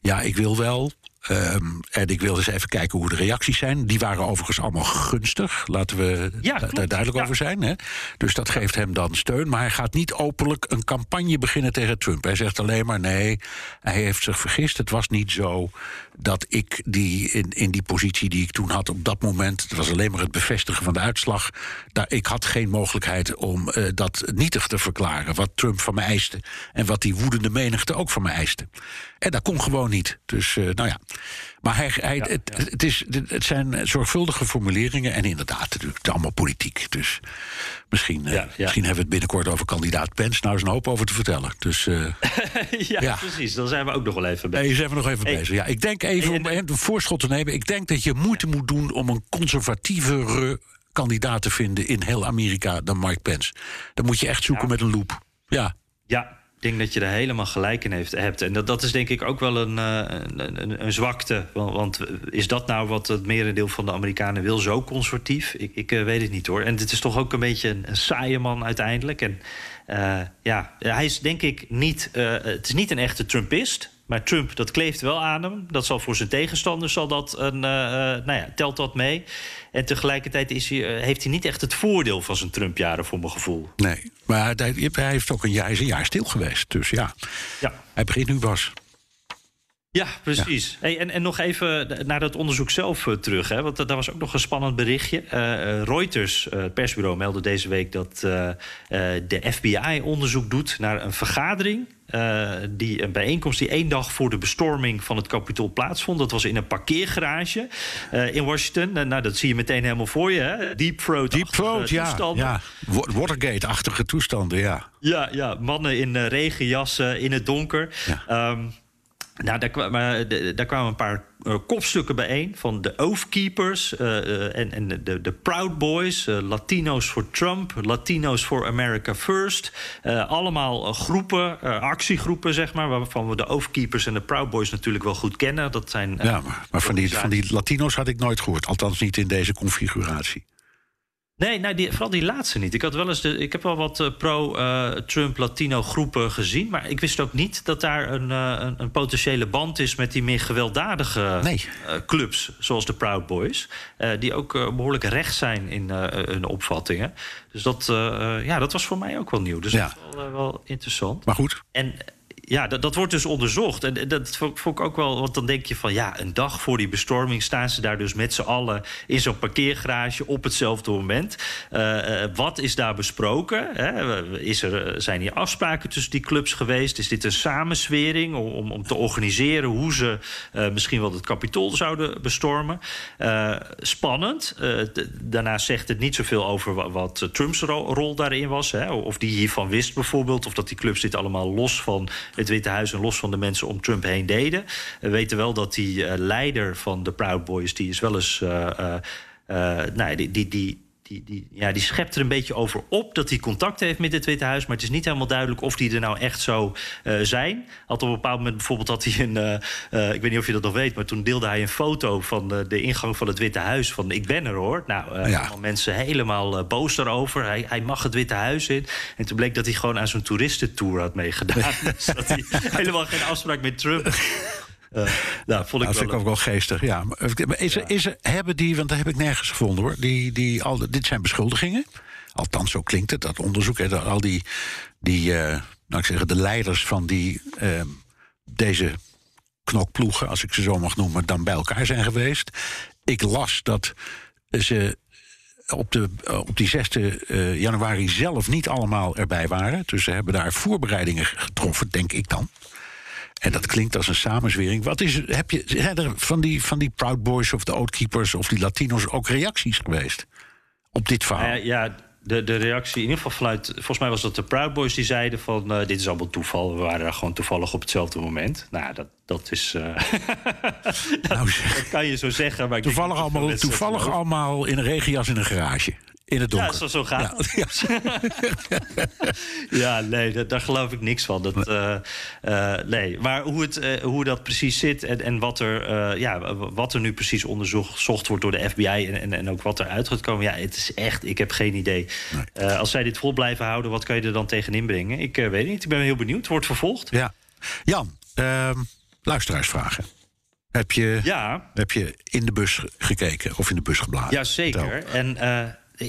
S1: ja, ik wil wel, Um, en ik wil eens even kijken hoe de reacties zijn. Die waren overigens allemaal gunstig. Laten we ja, daar duidelijk ja. over zijn. Hè? Dus dat geeft hem dan steun. Maar hij gaat niet openlijk een campagne beginnen tegen Trump. Hij zegt alleen maar nee, hij heeft zich vergist. Het was niet zo dat ik die in, in die positie die ik toen had op dat moment... het was alleen maar het bevestigen van de uitslag... Daar, ik had geen mogelijkheid om uh, dat nietig te verklaren... wat Trump van me eiste en wat die woedende menigte ook van me eiste. En dat kon gewoon niet. Dus, uh, nou ja... Maar hij, hij, ja, het, ja. Het, is, het zijn zorgvuldige formuleringen. En inderdaad, natuurlijk, het is allemaal politiek. Dus misschien, ja, uh, misschien hebben we het binnenkort over kandidaat Pence. Nou, is een hoop over te vertellen. Dus, uh,
S3: ja, precies. Dan zijn we ook nog wel even bezig.
S1: Nee, zijn we nog even hey. bezig. Ja, ik denk even, om een voorschot te nemen. Ik denk dat je moeite moet doen om een conservatievere kandidaat te vinden in heel Amerika dan Mike Pence. Dan moet je echt zoeken met een loop. Ja.
S3: Ja, denk dat je er helemaal gelijk in heeft, hebt. En dat, dat is denk ik ook wel een, een, een, een, zwakte. Want, is dat nou wat het merendeel van de Amerikanen wil, zo conservatief? Ik, ik weet het niet hoor. En dit is toch ook een beetje een, een saaie man uiteindelijk. En ja, hij is denk ik niet... het is niet een echte Trumpist... Maar Trump, dat kleeft wel aan hem. Dat zal voor zijn tegenstanders zal dat een, uh, nou ja, telt dat mee. En tegelijkertijd is hij, uh, heeft hij niet echt het voordeel van zijn Trump-jaren, voor mijn gevoel.
S1: Nee, maar hij, hij heeft ook een jaar, is een jaar stil geweest. Dus ja, ja. hij begint nu pas.
S3: Ja, precies. Hey, en, en nog even naar dat onderzoek zelf uh, terug. Hè, want daar was ook nog een spannend berichtje. Uh, Reuters, uh, het persbureau, meldde deze week dat de FBI onderzoek doet naar een vergadering. die, een bijeenkomst die één dag voor de bestorming van het Capitool plaatsvond. Dat was in een parkeergarage in Washington. nou, dat zie je meteen helemaal voor je. Hè? Deep throat.
S1: Deep throat, ja, ja. Watergate-achtige toestanden, ja.
S3: Ja, ja, mannen in regenjassen in het donker. Ja. Um, nou, daar, kwamen, daar kwamen een paar uh, kopstukken bijeen van de Oathkeepers uh, en, en de, de Proud Boys, Latino's voor Trump, Latino's for America First. allemaal groepen, actiegroepen, zeg maar, waarvan we de Oathkeepers en de Proud Boys natuurlijk wel goed kennen. Dat zijn,
S1: ja, maar, maar van, die, van die Latino's had ik nooit gehoord, althans niet in deze configuratie.
S3: Nee, nou, die, vooral die laatste niet. Ik, had wel eens de, ik heb wel wat uh, pro-Trump uh, Latino groepen gezien. Maar ik wist ook niet dat daar een, uh, een, een, potentiële band is met die meer gewelddadige nee. clubs. Zoals de Proud Boys. die ook behoorlijk recht zijn in hun opvattingen. Dus dat, ja, dat was voor mij ook wel nieuw. Dus ja. dat is wel, wel interessant.
S1: Maar goed.
S3: En ja, dat, dat wordt dus onderzocht. En dat vond ik ook wel, want dan denk je van ja, een dag voor die bestorming staan ze daar dus met z'n allen in zo'n parkeergarage op hetzelfde moment. Uh, wat is daar besproken? Hè? Is er, zijn hier afspraken tussen die clubs geweest? Is dit een samenswering om, om te organiseren hoe ze misschien wel het kapitool zouden bestormen? Spannend. daarnaast zegt het niet zoveel over wat, Trumps rol daarin was. Hè? Of die hiervan wist bijvoorbeeld. Of dat die clubs dit allemaal los van het Witte Huis en los van de mensen om Trump heen deden. We weten wel dat die uh, leider van de Proud Boys, die is wel eens. Uh, nou, die, die, die die, die, ja, die schept er een beetje over op dat hij contact heeft met het Witte Huis. Maar het is niet helemaal duidelijk of die er nou echt zo uh, zijn. Had op een bepaald moment bijvoorbeeld had hij een. Uh, uh, ik weet niet of je dat nog weet, maar toen deelde hij een foto van de ingang van het Witte Huis. Van ik ben er hoor. Nou, ja. mensen helemaal boos daarover. Hij, hij mag het Witte Huis in. En toen bleek dat hij gewoon aan zo'n toeristentour had meegedaan. dus dat hij helemaal geen afspraak met Trump
S1: uh, nou, vond ik dat vind ik ook wel geestig. Ja. Is er, is er, hebben die, want dat heb ik nergens gevonden hoor. Die, die, al, dit zijn beschuldigingen. Althans, zo klinkt het, dat onderzoek. Hè, al die, die uh, nou ik zeggen, de leiders van die, uh, deze knokploegen, als ik ze zo mag noemen, dan bij elkaar zijn geweest. Ik las dat ze op, de, op die 6 uh, januari zelf niet allemaal erbij waren. Dus ze hebben daar voorbereidingen getroffen, denk ik dan. En dat klinkt als een samenzwering. Wat is, heb je, zijn er van die, van die Proud Boys of de Oathkeepers of die Latino's ook reacties geweest op dit verhaal?
S3: Nou ja, ja, de, de reactie, in ieder geval vanuit. Volgens mij was dat de Proud Boys die zeiden: van uh, dit is allemaal toeval. We waren daar gewoon toevallig op hetzelfde moment. Nou, dat, dat is. Uh, dat, nou, dat, kan je zo zeggen. Maar
S1: toevallig allemaal, toevallig allemaal in een regenjas in een garage in het donker.
S3: Ja, zo, gaat ja. ja, nee, daar geloof ik niks van. Dat, uh, uh, nee. Maar hoe, het, uh, hoe dat precies zit en, en wat, er, ja, wat er nu precies onderzocht wordt door de FBI en, en, en ook wat eruit gaat komen, ja, het is echt, ik heb geen idee. Nee. als zij dit vol blijven houden, wat kan je er dan tegen inbrengen? Ik weet het niet, ik ben heel benieuwd. Wordt vervolgd.
S1: Ja. Jan, ehm, luisteraarsvragen. Heb je, ja. heb je in de bus gekeken of in de bus geblazen?
S3: Ja, zeker. En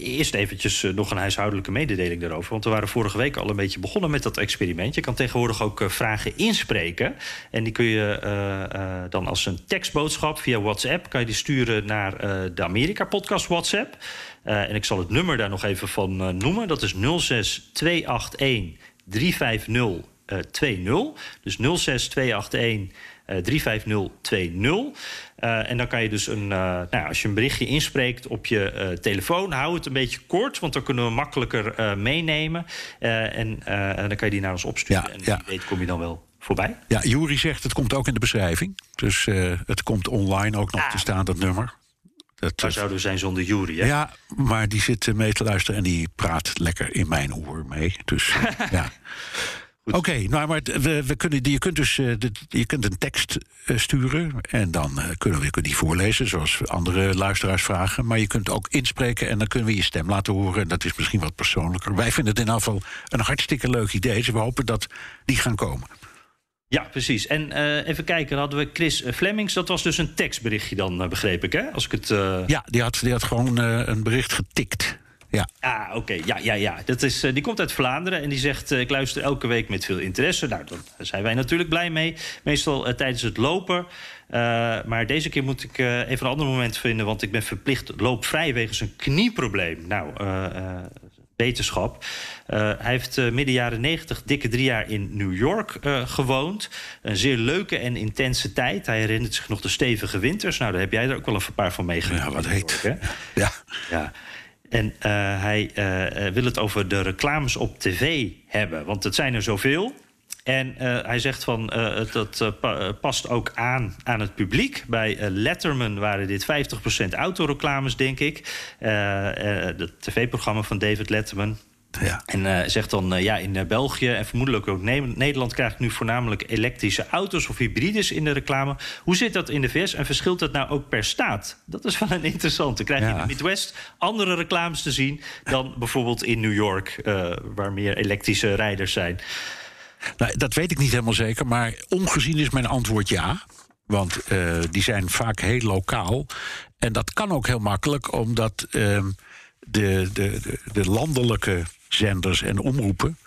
S3: Eerst eventjes eh, nog een huishoudelijke mededeling daarover. Want we waren vorige week al een beetje begonnen met dat experiment. Je kan tegenwoordig ook eh, vragen inspreken. En die kun je uh, dan als een tekstboodschap via WhatsApp... kan je die sturen naar de Amerika-podcast WhatsApp. en ik zal het nummer daar nog even van noemen. Dat is 06281 350 20. Dus 06281 35020. Uh, en dan kan je dus een, uh, nou, als je een berichtje inspreekt op je telefoon, hou het een beetje kort, want dan kunnen we makkelijker meenemen. En, dan kan je die naar ons opsturen. Ja, en ja. weet kom je dan wel voorbij.
S1: Ja, Jury zegt het komt ook in de beschrijving. Dus het komt online ook nog te staan, dat nummer.
S3: Dat, Waar zouden we zijn zonder Jury, hè?
S1: Ja, maar die zit mee te luisteren en die praat lekker in mijn oor mee. Dus ja. Oké, nou, maar we, we kunnen, je kunt dus uh, de, je kunt een tekst uh, sturen en dan uh, kunnen we kunnen die voorlezen, zoals andere luisteraars vragen. Maar je kunt ook inspreken en dan kunnen we je stem laten horen. En dat is misschien wat persoonlijker. Wij vinden het in ieder geval een hartstikke leuk idee. Dus we hopen dat die gaan komen.
S3: Ja, precies. En even kijken, dan hadden we Chris Flemings. Dat was dus een tekstberichtje dan, begreep ik, hè? Als ik het,
S1: Ja, die had, die had gewoon een bericht getikt. Ja.
S3: Ah, oké. Ja, ja, ja. Dat is, uh, die komt uit Vlaanderen en die zegt... Uh, ik luister elke week met veel interesse. Nou, daar zijn wij natuurlijk blij mee. Meestal uh, tijdens het lopen. maar deze keer moet ik even een ander moment vinden... want ik ben verplicht loopvrij wegens een knieprobleem. Nou, wetenschap. hij heeft midden jaren 90 dikke drie jaar in New York gewoond. Een zeer leuke en intense tijd. Hij herinnert zich nog de stevige winters. Nou, daar heb jij er ook wel een paar van meegemaakt.
S1: Ja, wat heet. ja.
S3: ja. En uh, hij uh, wil het over de reclames op tv hebben. Want het zijn er zoveel. En hij zegt van dat pa past ook aan aan het publiek. Bij Letterman waren dit 50% autoreclames, denk ik. het tv-programma van David Letterman. Ja. En uh, zegt dan, uh, ja, in uh, België en vermoedelijk ook ne Nederland... krijgt nu voornamelijk elektrische auto's of hybrides in de reclame. Hoe zit dat in de VS en verschilt dat nou ook per staat? Dat is wel een interessante. Krijg je ja. in de Midwest andere reclames te zien... dan bijvoorbeeld in New York, waar meer elektrische rijders zijn?
S1: Nou, dat weet ik niet helemaal zeker, maar ongezien is mijn antwoord ja. Want die zijn vaak heel lokaal. En dat kan ook heel makkelijk, omdat ehm, de, de, de, de landelijke zenders en omroepen.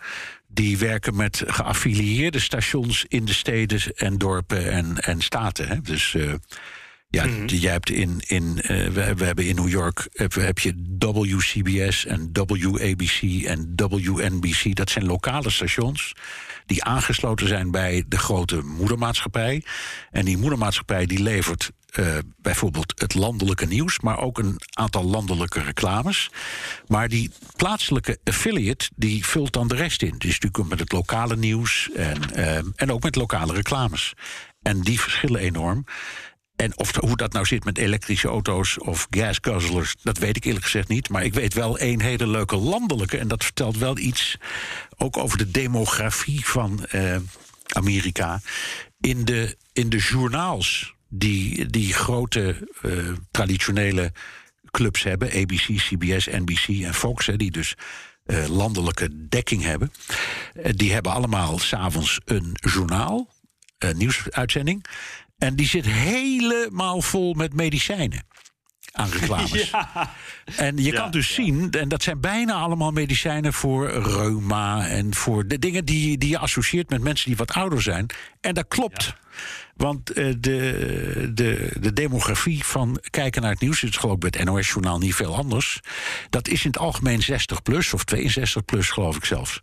S1: Die werken met geaffilieerde stations in de steden en dorpen en, en staten. Hè? Dus uh, ja, mm. jij hebt in. in uh, we, we, hebben in New York heb, heb je WCBS en WABC en WNBC. Dat zijn lokale stations die aangesloten zijn bij de grote moedermaatschappij. En die moedermaatschappij die levert uh, bijvoorbeeld het landelijke nieuws, maar ook een aantal landelijke reclames. Maar die plaatselijke affiliate die vult dan de rest in. Dus natuurlijk met het lokale nieuws en, uh, en ook met lokale reclames. En die verschillen enorm. En of, hoe dat nou zit met elektrische auto's of gasguzzlers, dat weet ik eerlijk gezegd niet. Maar ik weet wel één hele leuke landelijke. En dat vertelt wel iets ook over de demografie van uh, Amerika. In de, in de journaals die, die grote uh, traditionele clubs hebben, ABC, CBS, NBC en Fox, hè, die dus uh, landelijke dekking hebben, die hebben allemaal s'avonds een journaal, een nieuwsuitzending. En die zit helemaal vol met medicijnen aan reclames. Ja. En je ja, kan dus ja. zien, en dat zijn bijna allemaal medicijnen voor reuma en voor de dingen die, die je associeert met mensen die wat ouder zijn. En dat klopt. Want uh, de, de, de demografie van kijken naar het nieuws, het is geloof ik bij het NOS-journaal niet veel anders. Dat is in het algemeen 60 plus of 62 plus, geloof ik zelfs.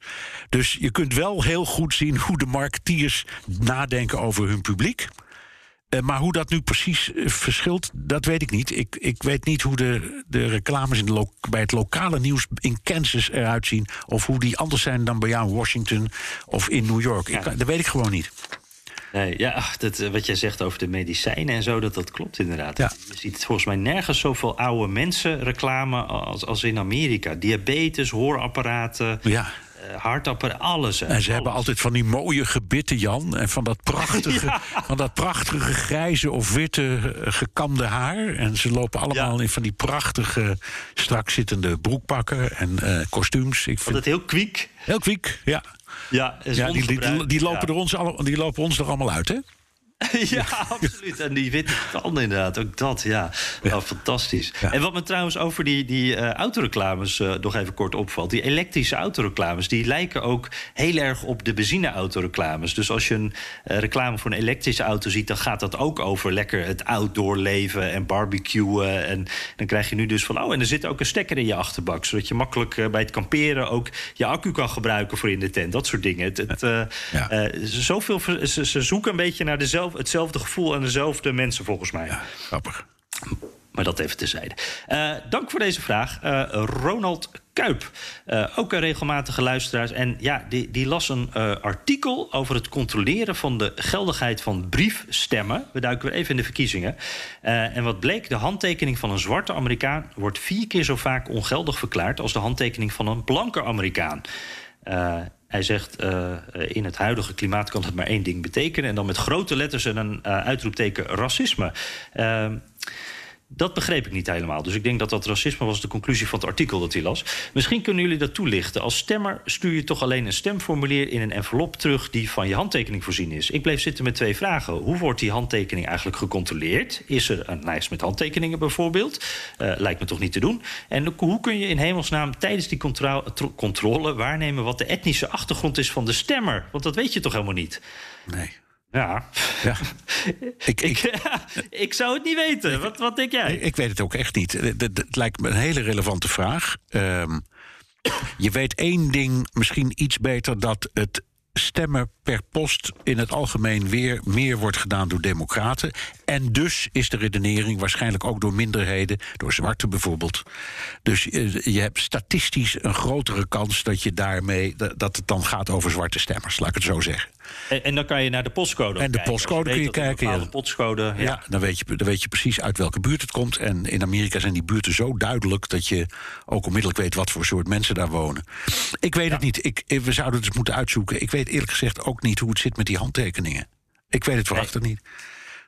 S1: Dus je kunt wel heel goed zien hoe de marketeers nadenken over hun publiek. Uh, maar hoe dat nu precies uh, verschilt, dat weet ik niet. Ik, ik weet niet hoe de, de reclames in de bij het lokale nieuws in Kansas eruit zien. Of hoe die anders zijn dan bij jou in Washington of in New York. Ja. Ik, dat weet ik gewoon niet.
S3: Nee, ja, dat, wat jij zegt over de medicijnen en zo, dat, dat klopt inderdaad. Ja. Je ziet volgens mij nergens zoveel oude mensen reclame als, als in Amerika. Diabetes, hoorapparaten.
S1: Ja
S3: hartapparaat, alles.
S1: En ze hebben altijd van die mooie gebitten, Jan. En van dat prachtige, ja. van dat prachtige grijze of witte gekamde haar. En ze lopen allemaal ja. in van die prachtige, strak zittende broekpakken en uh, kostuums.
S3: Ik vind het heel kwiek.
S1: Heel kwiek, ja.
S3: Ja,
S1: ja die, die, die, die, lopen er ons alle, die lopen ons er allemaal uit, hè?
S3: ja, absoluut. En die witte tanden inderdaad, ook dat, ja. Oh, fantastisch. Ja. En wat me trouwens over die, die uh, autoreclames uh, nog even kort opvalt... die elektrische autoreclames, die lijken ook heel erg op de benzineautoreclames. Dus als je een uh, reclame voor een elektrische auto ziet... dan gaat dat ook over lekker het outdoor leven en barbecuen. En dan krijg je nu dus van... oh, en er zit ook een stekker in je achterbak... zodat je makkelijk bij het kamperen ook je accu kan gebruiken voor in de tent. Dat soort dingen. Het, het, ja. zoveel, ze, ze zoeken een beetje naar dezelfde hetzelfde gevoel en dezelfde mensen volgens mij.
S1: Ja, grappig.
S3: Maar dat even terzijde. Uh, dank voor deze vraag. Uh, Ronald Kuip, uh, ook een regelmatige luisteraar. En ja, die, die las een artikel over het controleren van de geldigheid van briefstemmen. We duiken weer even in de verkiezingen. en wat bleek, de handtekening van een zwarte Amerikaan wordt vier keer zo vaak ongeldig verklaard als de handtekening van een blanke Amerikaan. Hij zegt, uh, in het huidige klimaat kan het maar één ding betekenen. En dan met grote letters en een uh, uitroepteken racisme. Uh, dat begreep ik niet helemaal. Dus ik denk dat dat racisme was de conclusie van het artikel dat hij las. Misschien kunnen jullie dat toelichten. Als stemmer stuur je toch alleen een stemformulier in een envelop terug die van je handtekening voorzien is. Ik bleef zitten met twee vragen. Hoe wordt die handtekening eigenlijk gecontroleerd? Is er een lijst met handtekeningen bijvoorbeeld? Uh, lijkt me toch niet te doen. En hoe kun je in hemelsnaam tijdens die controle waarnemen wat de etnische achtergrond is van de stemmer? Want dat weet je toch helemaal niet?
S1: Nee.
S3: Ja.
S1: ja.
S3: ik, ik, ik, zou het niet weten. Wat, wat denk jij?
S1: Ik, weet het ook echt niet. Het, lijkt me een hele relevante vraag. Um, je weet één ding misschien iets beter: dat het stemmen per post in het algemeen weer meer wordt gedaan door democraten. En dus is de redenering waarschijnlijk ook door minderheden, door zwarte bijvoorbeeld. Dus eh, je hebt statistisch een grotere kans dat je daarmee dat het dan gaat over zwarte stemmers, laat ik het zo zeggen.
S3: En, en dan kan je naar de postcode.
S1: En de postcode kun je kijken.
S3: Ja. postcode. Ja,
S1: ja dan, weet je, dan weet je precies uit welke buurt het komt. En in Amerika zijn die buurten zo duidelijk dat je ook onmiddellijk weet wat voor soort mensen daar wonen. Ik weet het niet. Ik, we zouden het dus moeten uitzoeken. Ik weet eerlijk gezegd ook niet hoe het zit met die handtekeningen. Ik weet het waarachtig nee. niet.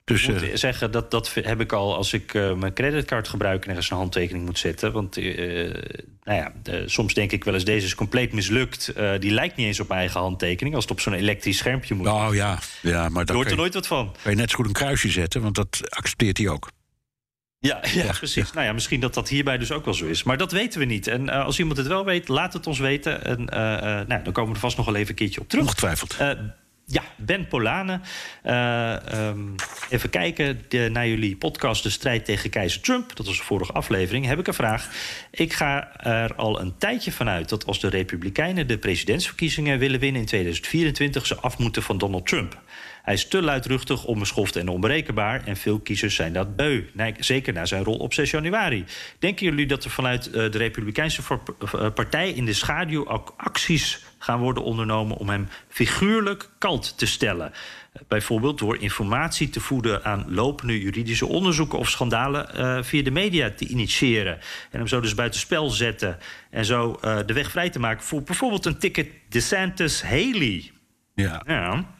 S3: Dus, ik moet uh, zeggen, dat, dat heb ik al als ik uh, mijn creditcard gebruik en ergens een handtekening moet zetten. Want uh, nou ja, soms denk ik wel eens, deze is compleet mislukt. die lijkt niet eens op mijn eigen handtekening als het op zo'n elektrisch schermpje moet.
S1: Oh ja, ja maar
S3: daar hoort er nooit wat van.
S1: Kan je net zo goed een kruisje zetten, want dat accepteert hij ook.
S3: Ja, ja, precies. Nou ja, misschien dat dat hierbij dus ook wel zo is. Maar dat weten we niet. En uh, als iemand het wel weet, laat het ons weten. En uh, uh, nou, dan komen we er vast nog wel even een keertje op terug.
S1: Ongetwijfeld.
S3: Ja, Ben Polane. Um, even kijken de, naar jullie podcast De Strijd tegen Keizer Trump. Dat was de vorige aflevering. Heb ik een vraag. Ik ga er al een tijdje vanuit dat als de Republikeinen de presidentsverkiezingen willen winnen in 2024, ze af moeten van Donald Trump. Hij is te luidruchtig, onbeschoft en onberekenbaar. En veel kiezers zijn dat beu. Zeker na zijn rol op 6 januari. Denken jullie dat er vanuit de Republikeinse Partij in de schaduw ook acties gaan worden ondernomen om hem figuurlijk kalt te stellen? Bijvoorbeeld door informatie te voeden aan lopende juridische onderzoeken of schandalen uh, via de media te initiëren. En hem zo dus buitenspel zetten. En zo uh, de weg vrij te maken voor bijvoorbeeld een ticket DeSantis Haley.
S1: Ja. ja.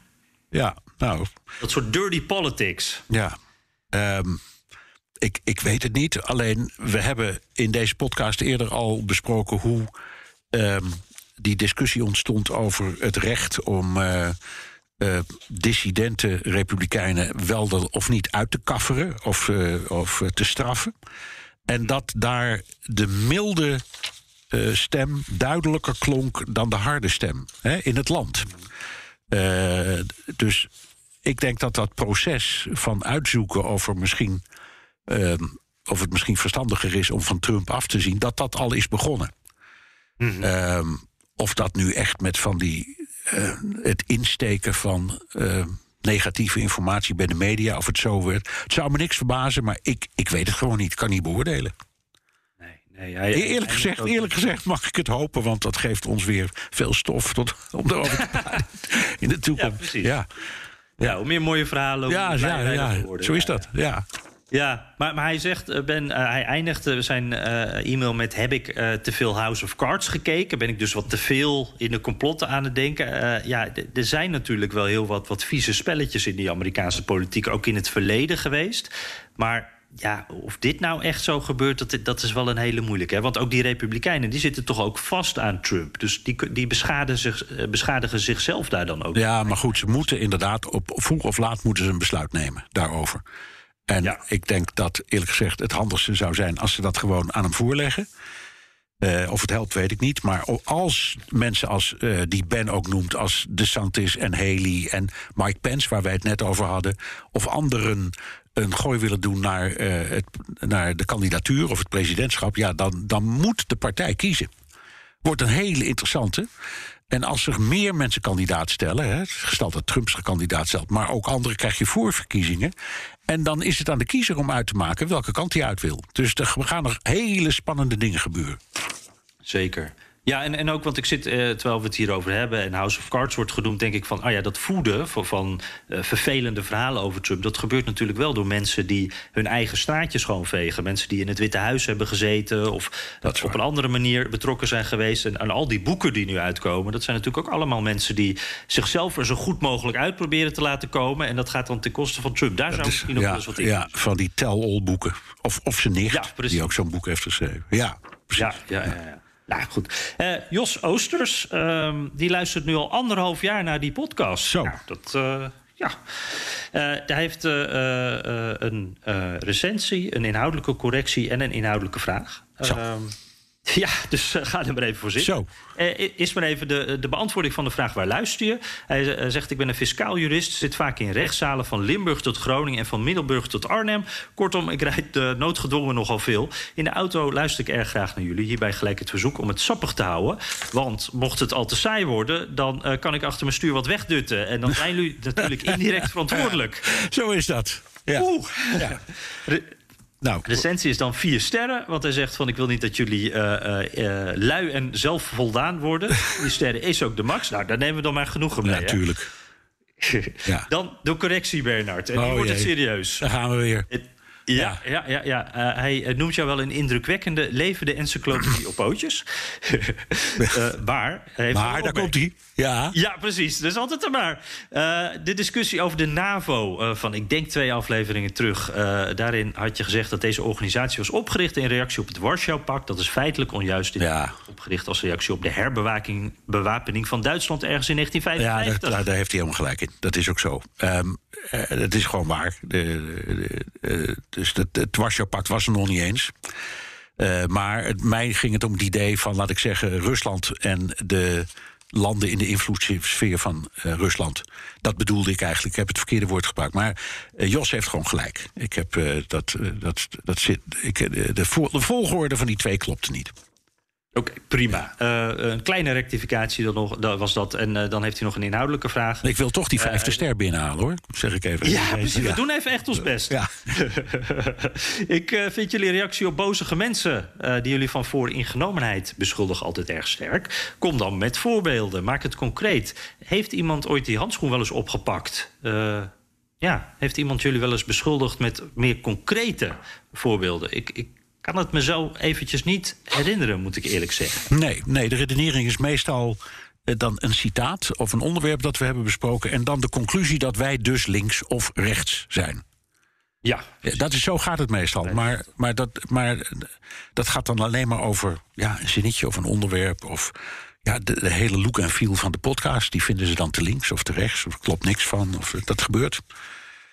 S1: Ja, nou.
S3: Dat soort dirty politics.
S1: Ja. Um, ik, ik weet het niet. Alleen, we hebben in deze podcast eerder al besproken hoe um, die discussie ontstond over het recht om. Uh, uh, dissidente republikeinen wel of niet uit te kafferen of, uh, of te straffen. En dat daar de milde stem duidelijker klonk dan de harde stem hè, in het land. Uh, dus ik denk dat dat proces van uitzoeken over misschien. Uh, of het misschien verstandiger is om van Trump af te zien, dat dat al is begonnen. Mm -hmm. uh, of dat nu echt met van die. Uh, het insteken van negatieve informatie bij de media, of het zo werd. Het zou me niks verbazen, maar ik, ik weet het gewoon niet. Ik kan niet beoordelen.
S3: Nee,
S1: hij, eerlijk, gezegd, eerlijk gezegd mag ik het hopen, want dat geeft ons weer veel stof tot, om erover te praten in de toekomst.
S3: Ja, ja. ja, hoe meer mooie verhalen, hoe
S1: ja, ja, ja, Zo is dat, ja.
S3: Ja, maar, maar hij zegt, eh, ben, uh, hij eindigde zijn uh, e-mail met: Heb ik uh, te veel House of Cards gekeken? Ben ik dus wat te veel in de complotten aan het denken? ja, er zijn natuurlijk wel heel wat, wat vieze spelletjes in die Amerikaanse politiek, ook in het verleden geweest. Maar ja, of dit nou echt zo gebeurt, dat, dat is wel een hele moeilijke. Hè? Want ook die Republikeinen die zitten toch ook vast aan Trump. Dus die, die beschadigen, zich, eh, beschadigen zichzelf daar dan ook.
S1: Ja, maar goed, ze moeten inderdaad op vroeg of laat moeten ze een besluit nemen daarover. En ja. ik denk dat eerlijk gezegd het handigste zou zijn als ze dat gewoon aan hem voorleggen. Uh, of het helpt, weet ik niet. Maar als mensen als uh, die Ben ook noemt, als DeSantis en Haley en Mike Pence, waar wij het net over hadden, of anderen een gooi willen doen naar, uh, het, naar de kandidatuur of het presidentschap, ja, dan, dan moet de partij kiezen. Wordt een hele interessante. En als zich meer mensen kandidaat stellen, hè, gesteld dat Trump zich kandidaat stelt, maar ook anderen krijg je voorverkiezingen. En dan is het aan de kiezer om uit te maken welke kant hij uit wil. Dus er gaan nog hele spannende dingen gebeuren.
S3: Zeker. Ja, en, en ook, want ik zit, eh, terwijl we het hierover hebben... en House of Cards wordt genoemd, denk ik van... ah ja, dat voeden van, van eh, vervelende verhalen over Trump... dat gebeurt natuurlijk wel door mensen die hun eigen straatjes schoonvegen. Mensen die in het Witte Huis hebben gezeten... of
S1: Dat is
S3: op een andere manier betrokken zijn geweest. En, en al die boeken die nu uitkomen... dat zijn natuurlijk ook allemaal mensen die zichzelf er zo goed mogelijk uit proberen te laten komen. En dat gaat dan ten koste van Trump. Daar zou
S1: Dus,
S3: misschien nog wel
S1: ja,
S3: eens wat in
S1: ja, van die tell-all boeken. Of, of zijn nicht,
S3: Ja,
S1: die ook zo'n boek heeft geschreven. Ja, precies.
S3: Ja, ja, ja. ja. Nou goed. Eh, Jos Oosters, ehm, die luistert nu al anderhalf jaar naar die podcast.
S1: Zo.
S3: Nou, dat, eh, ja. Eh, hij heeft een recensie, een inhoudelijke correctie en een inhoudelijke vraag.
S1: Zo.
S3: Ja, dus eh, ga er maar even voor zitten.
S1: Zo.
S3: Eh, is maar even de, de beantwoording van de vraag waar luister je. Hij eh, zegt, ik ben een fiscaal jurist, zit vaak in rechtszalen van Limburg tot Groningen en van Middelburg tot Arnhem. Kortom, ik rijd noodgedwongen nogal veel. In de auto luister ik erg graag naar jullie. Hierbij gelijk het verzoek om het sappig te houden. Want mocht het al te saai worden, dan kan ik achter mijn stuur wat wegdutten. En dan zijn jullie natuurlijk indirect verantwoordelijk.
S1: Zo is dat. Ja.
S3: Oeh.
S1: Ja. Nou,
S3: Recensie is dan vier sterren. Want hij zegt van ik wil niet dat jullie uh, uh, uh, lui en zelfvoldaan worden. Die sterren is ook de max. Nou, daar nemen we dan maar genoegen mee.
S1: natuurlijk.
S3: ja. Dan de correctie, Bernard. En oh, die wordt
S1: jee.
S3: het serieus.
S1: Daar gaan we weer.
S3: Het, ja, ja, ja. ja. Uh, hij noemt jou wel een indrukwekkende levende encyclopedie op pootjes. maar
S1: maar daar komt hij. Ja.
S3: ja, precies. Dat is altijd er maar. Uh, de discussie over de NAVO van, ik denk twee afleveringen terug. daarin had je gezegd dat deze organisatie was opgericht in reactie op het Warschau-pact. Dat is feitelijk onjuist.
S1: Ja.
S3: Opgericht als reactie op de herbewapening van Duitsland ergens in 1955.
S1: Ja, daar, daar, heeft hij helemaal gelijk in. Dat is ook zo. Um, het is gewoon waar. De, de, de, dus het, het Warschau-pact was er nog niet eens. Maar het, mij ging het om het idee van, laat ik zeggen, Rusland en de landen in de invloedssfeer van uh, Rusland. Dat bedoelde ik eigenlijk. Ik heb het verkeerde woord gebruikt. Maar uh, Jos heeft gewoon gelijk. Ik heb dat, dat, dat zit. Ik, de, de volgorde van die twee klopte niet.
S3: Oké, okay, prima. Uh, een kleine rectificatie dan nog, dat was dat. En uh, dan heeft hij nog een inhoudelijke vraag.
S1: Ik wil toch die vijfde uh, ster binnenhalen, hoor. Zeg ik even.
S3: Ja, precies. Ja. We doen even echt ons best.
S1: Ja.
S3: ik vind jullie reactie op bozige mensen... die jullie van vooringenomenheid beschuldigen altijd erg sterk. Kom dan met voorbeelden. Maak het concreet. Heeft iemand ooit die handschoen wel eens opgepakt? ja, heeft iemand jullie wel eens beschuldigd met meer concrete voorbeelden? Ik... ik kan het me zo eventjes niet herinneren, moet ik eerlijk zeggen.
S1: Nee, nee de redenering is meestal uh, dan een citaat of een onderwerp dat we hebben besproken... en dan de conclusie dat wij dus links of rechts zijn.
S3: Ja,
S1: ja dat is, zo gaat het meestal. Maar, maar, dat, maar dat gaat dan alleen maar over ja, een zinnetje of een onderwerp... of ja, de, de hele look en feel van de podcast. Die vinden ze dan te links of te rechts, of klopt niks van. Of dat gebeurt.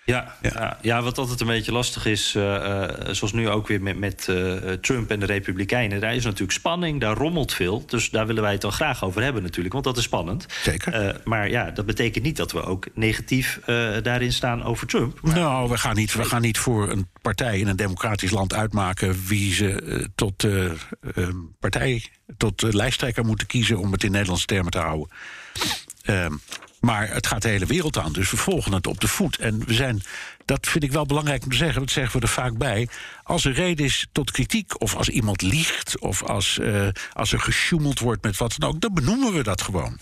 S3: Ja, ja. ja, wat altijd een beetje lastig is, uh, uh, zoals nu ook weer met, met uh, Trump en de Republikeinen. Daar is natuurlijk spanning, daar rommelt veel. Dus daar willen wij het dan graag over hebben natuurlijk, want dat is spannend.
S1: Zeker.
S3: maar ja, dat betekent niet dat we ook negatief daarin staan over Trump. Maar...
S1: Nou, we gaan, niet, we gaan niet voor een partij in een democratisch land uitmaken wie ze tot partij, tot lijsttrekker moeten kiezen om het in Nederlandse termen te houden. Maar het gaat de hele wereld aan, dus we volgen het op de voet. En we zijn, dat vind ik wel belangrijk om te zeggen, dat zeggen we er vaak bij. Als er reden is tot kritiek, of als iemand liegt, of als, uh, als er gesjoemeld wordt met wat dan ook, dan benoemen we dat gewoon.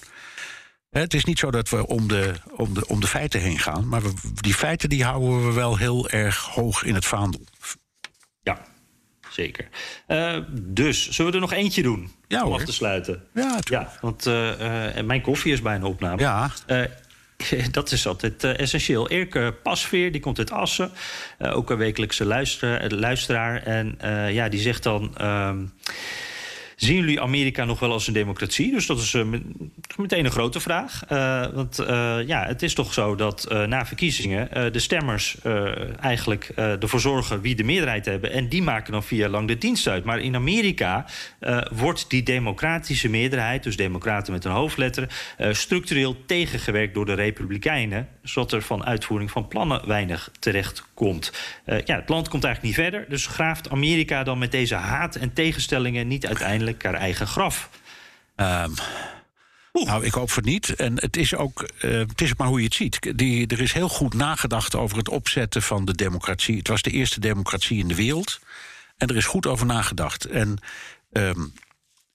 S1: Het is niet zo dat we om de, om de, om de feiten heen gaan, maar we, die feiten die houden we wel heel erg hoog in het vaandel.
S3: Zeker. Uh, dus, zullen we er nog eentje doen?
S1: Ja,
S3: om
S1: hoor.
S3: af te sluiten.
S1: Ja,
S3: ja want uh, uh, mijn koffie is bijna opname.
S1: Ja.
S3: dat is altijd essentieel. Eerke Pasveer, die komt uit Assen. ook een wekelijkse luister, luisteraar. En ja, die zegt dan... ehm, Zien jullie Amerika nog wel als een democratie? Dus dat is uh, meteen een grote vraag. Uh, want uh, ja, het is toch zo dat na verkiezingen de stemmers eigenlijk ervoor zorgen wie de meerderheid hebben. En die maken dan via lang de dienst uit. Maar in Amerika wordt die democratische meerderheid, dus democraten met een hoofdletter, structureel tegengewerkt door de Republikeinen. Zodat er van uitvoering van plannen weinig terecht komt. ja, het land komt eigenlijk niet verder. Dus graaft Amerika dan met deze haat en tegenstellingen niet uiteindelijk haar eigen graf.
S1: Um, nou, ik hoop voor niet. En het is ook, uh, het is maar hoe je het ziet. Die, er is heel goed nagedacht over het opzetten van de democratie. Het was de eerste democratie in de wereld. En er is goed over nagedacht. En um,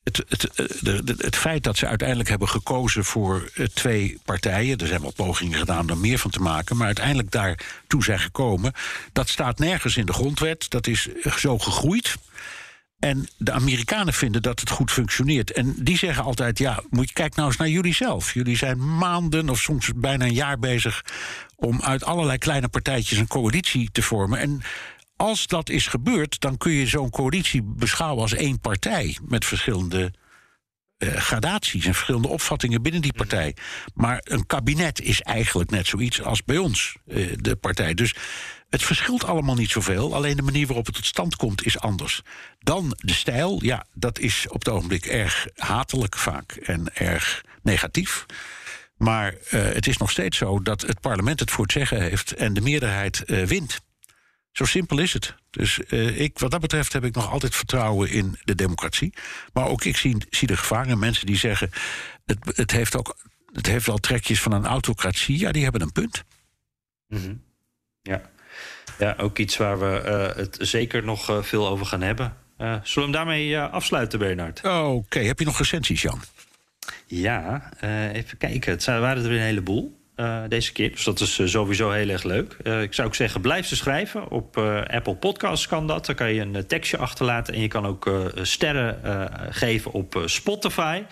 S1: het, het, het, feit dat ze uiteindelijk hebben gekozen voor twee partijen. Er zijn wel pogingen gedaan om meer van te maken. Maar uiteindelijk daartoe zijn gekomen. Dat staat nergens in de grondwet. Dat is zo gegroeid. En de Amerikanen vinden dat het goed functioneert. En die zeggen altijd: ja, moet je kijk nou eens naar jullie zelf. Jullie zijn maanden of soms bijna een jaar bezig om uit allerlei kleine partijtjes een coalitie te vormen. En als dat is gebeurd, dan kun je zo'n coalitie beschouwen als één partij met verschillende uh, gradaties en verschillende opvattingen binnen die partij. Maar een kabinet is eigenlijk net zoiets als bij ons, uh, de partij. Dus het verschilt allemaal niet zoveel. Alleen de manier waarop het tot stand komt is anders. Dan de stijl, ja, dat is op het ogenblik erg hatelijk vaak en erg negatief. Maar uh, het is nog steeds zo dat het parlement het voor het zeggen heeft en de meerderheid wint. Zo simpel is het. Dus uh, ik, wat dat betreft heb ik nog altijd vertrouwen in de democratie. Maar ook ik zie, zie de gevaren. Mensen die zeggen. Het, het, heeft ook, het heeft wel trekjes van een autocratie. Ja, die hebben een punt.
S3: Mm -hmm. Ja. ja, ook iets waar we uh, het zeker nog uh, veel over gaan hebben. zullen we hem daarmee afsluiten, Bernard?
S1: Oké, okay. heb je nog recensies, Jan?
S3: Ja, even kijken. Het waren er een heleboel. Uh, deze keer. Dus dat is uh, sowieso heel erg leuk. Uh, ik zou ook zeggen, blijf ze schrijven. Op Apple Podcasts kan dat. Dan kan je een tekstje achterlaten. En je kan ook sterren geven op Spotify.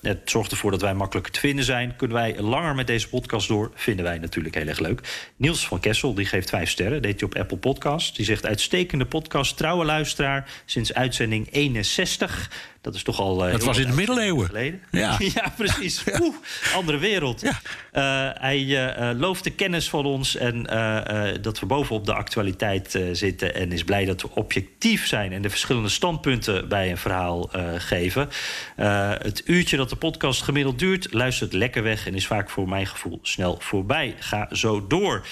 S3: het zorgt ervoor dat wij makkelijker te vinden zijn. Kunnen wij langer met deze podcast door? Vinden wij natuurlijk heel erg leuk. Niels van Kessel die geeft vijf sterren. Deed hij op Apple Podcasts. Die zegt uitstekende podcast. Trouwe luisteraar. Sinds uitzending 61. Dat is toch al. Uh,
S1: dat was in de middeleeuwen.
S3: Geleden.
S1: Ja,
S3: ja precies. Ja. Oeh, andere wereld.
S1: Ja.
S3: Uh, hij uh, looft de kennis van ons en dat we bovenop de actualiteit zitten. En is blij dat we objectief zijn en de verschillende standpunten bij een verhaal geven. het uurtje dat de podcast gemiddeld duurt, luistert lekker weg en is vaak voor mijn gevoel snel voorbij. Ga zo door.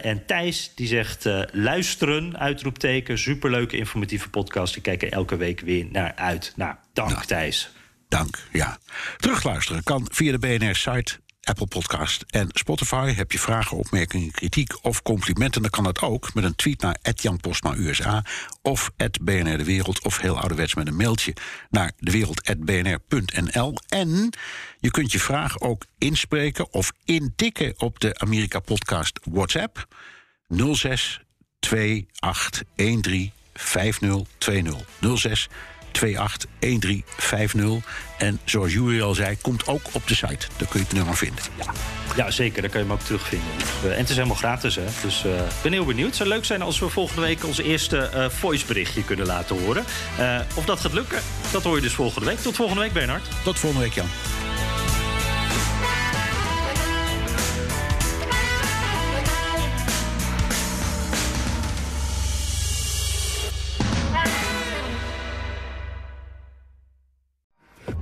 S3: en Thijs die zegt: luisteren, uitroepteken. Superleuke informatieve podcast. Ik kijk er elke week weer naar uit. Nou, Dank, nou, Thijs.
S1: Dank, ja. Terugluisteren kan via de BNR-site, Apple Podcast en Spotify. Heb je vragen, opmerkingen, kritiek of complimenten... dan kan dat ook met een tweet naar Jan Postma USA... of BNR De Wereld, of heel ouderwets met een mailtje... naar dewereld.bnr.nl. En je kunt je vraag ook inspreken of intikken... op de Amerika-podcast WhatsApp 06 2813 5020 06 281350. En zoals Jury al zei, komt ook op de site. Daar kun je het nummer vinden.
S3: Ja, ja zeker. Daar kun je hem ook terugvinden. Uh, en het is helemaal gratis, hè. Dus ik uh, ben heel benieuwd. Het zou leuk zijn als we volgende week ons eerste uh, voiceberichtje kunnen laten horen. of dat gaat lukken, dat hoor je dus volgende week. Tot volgende week, Bernard.
S1: Tot volgende week, Jan.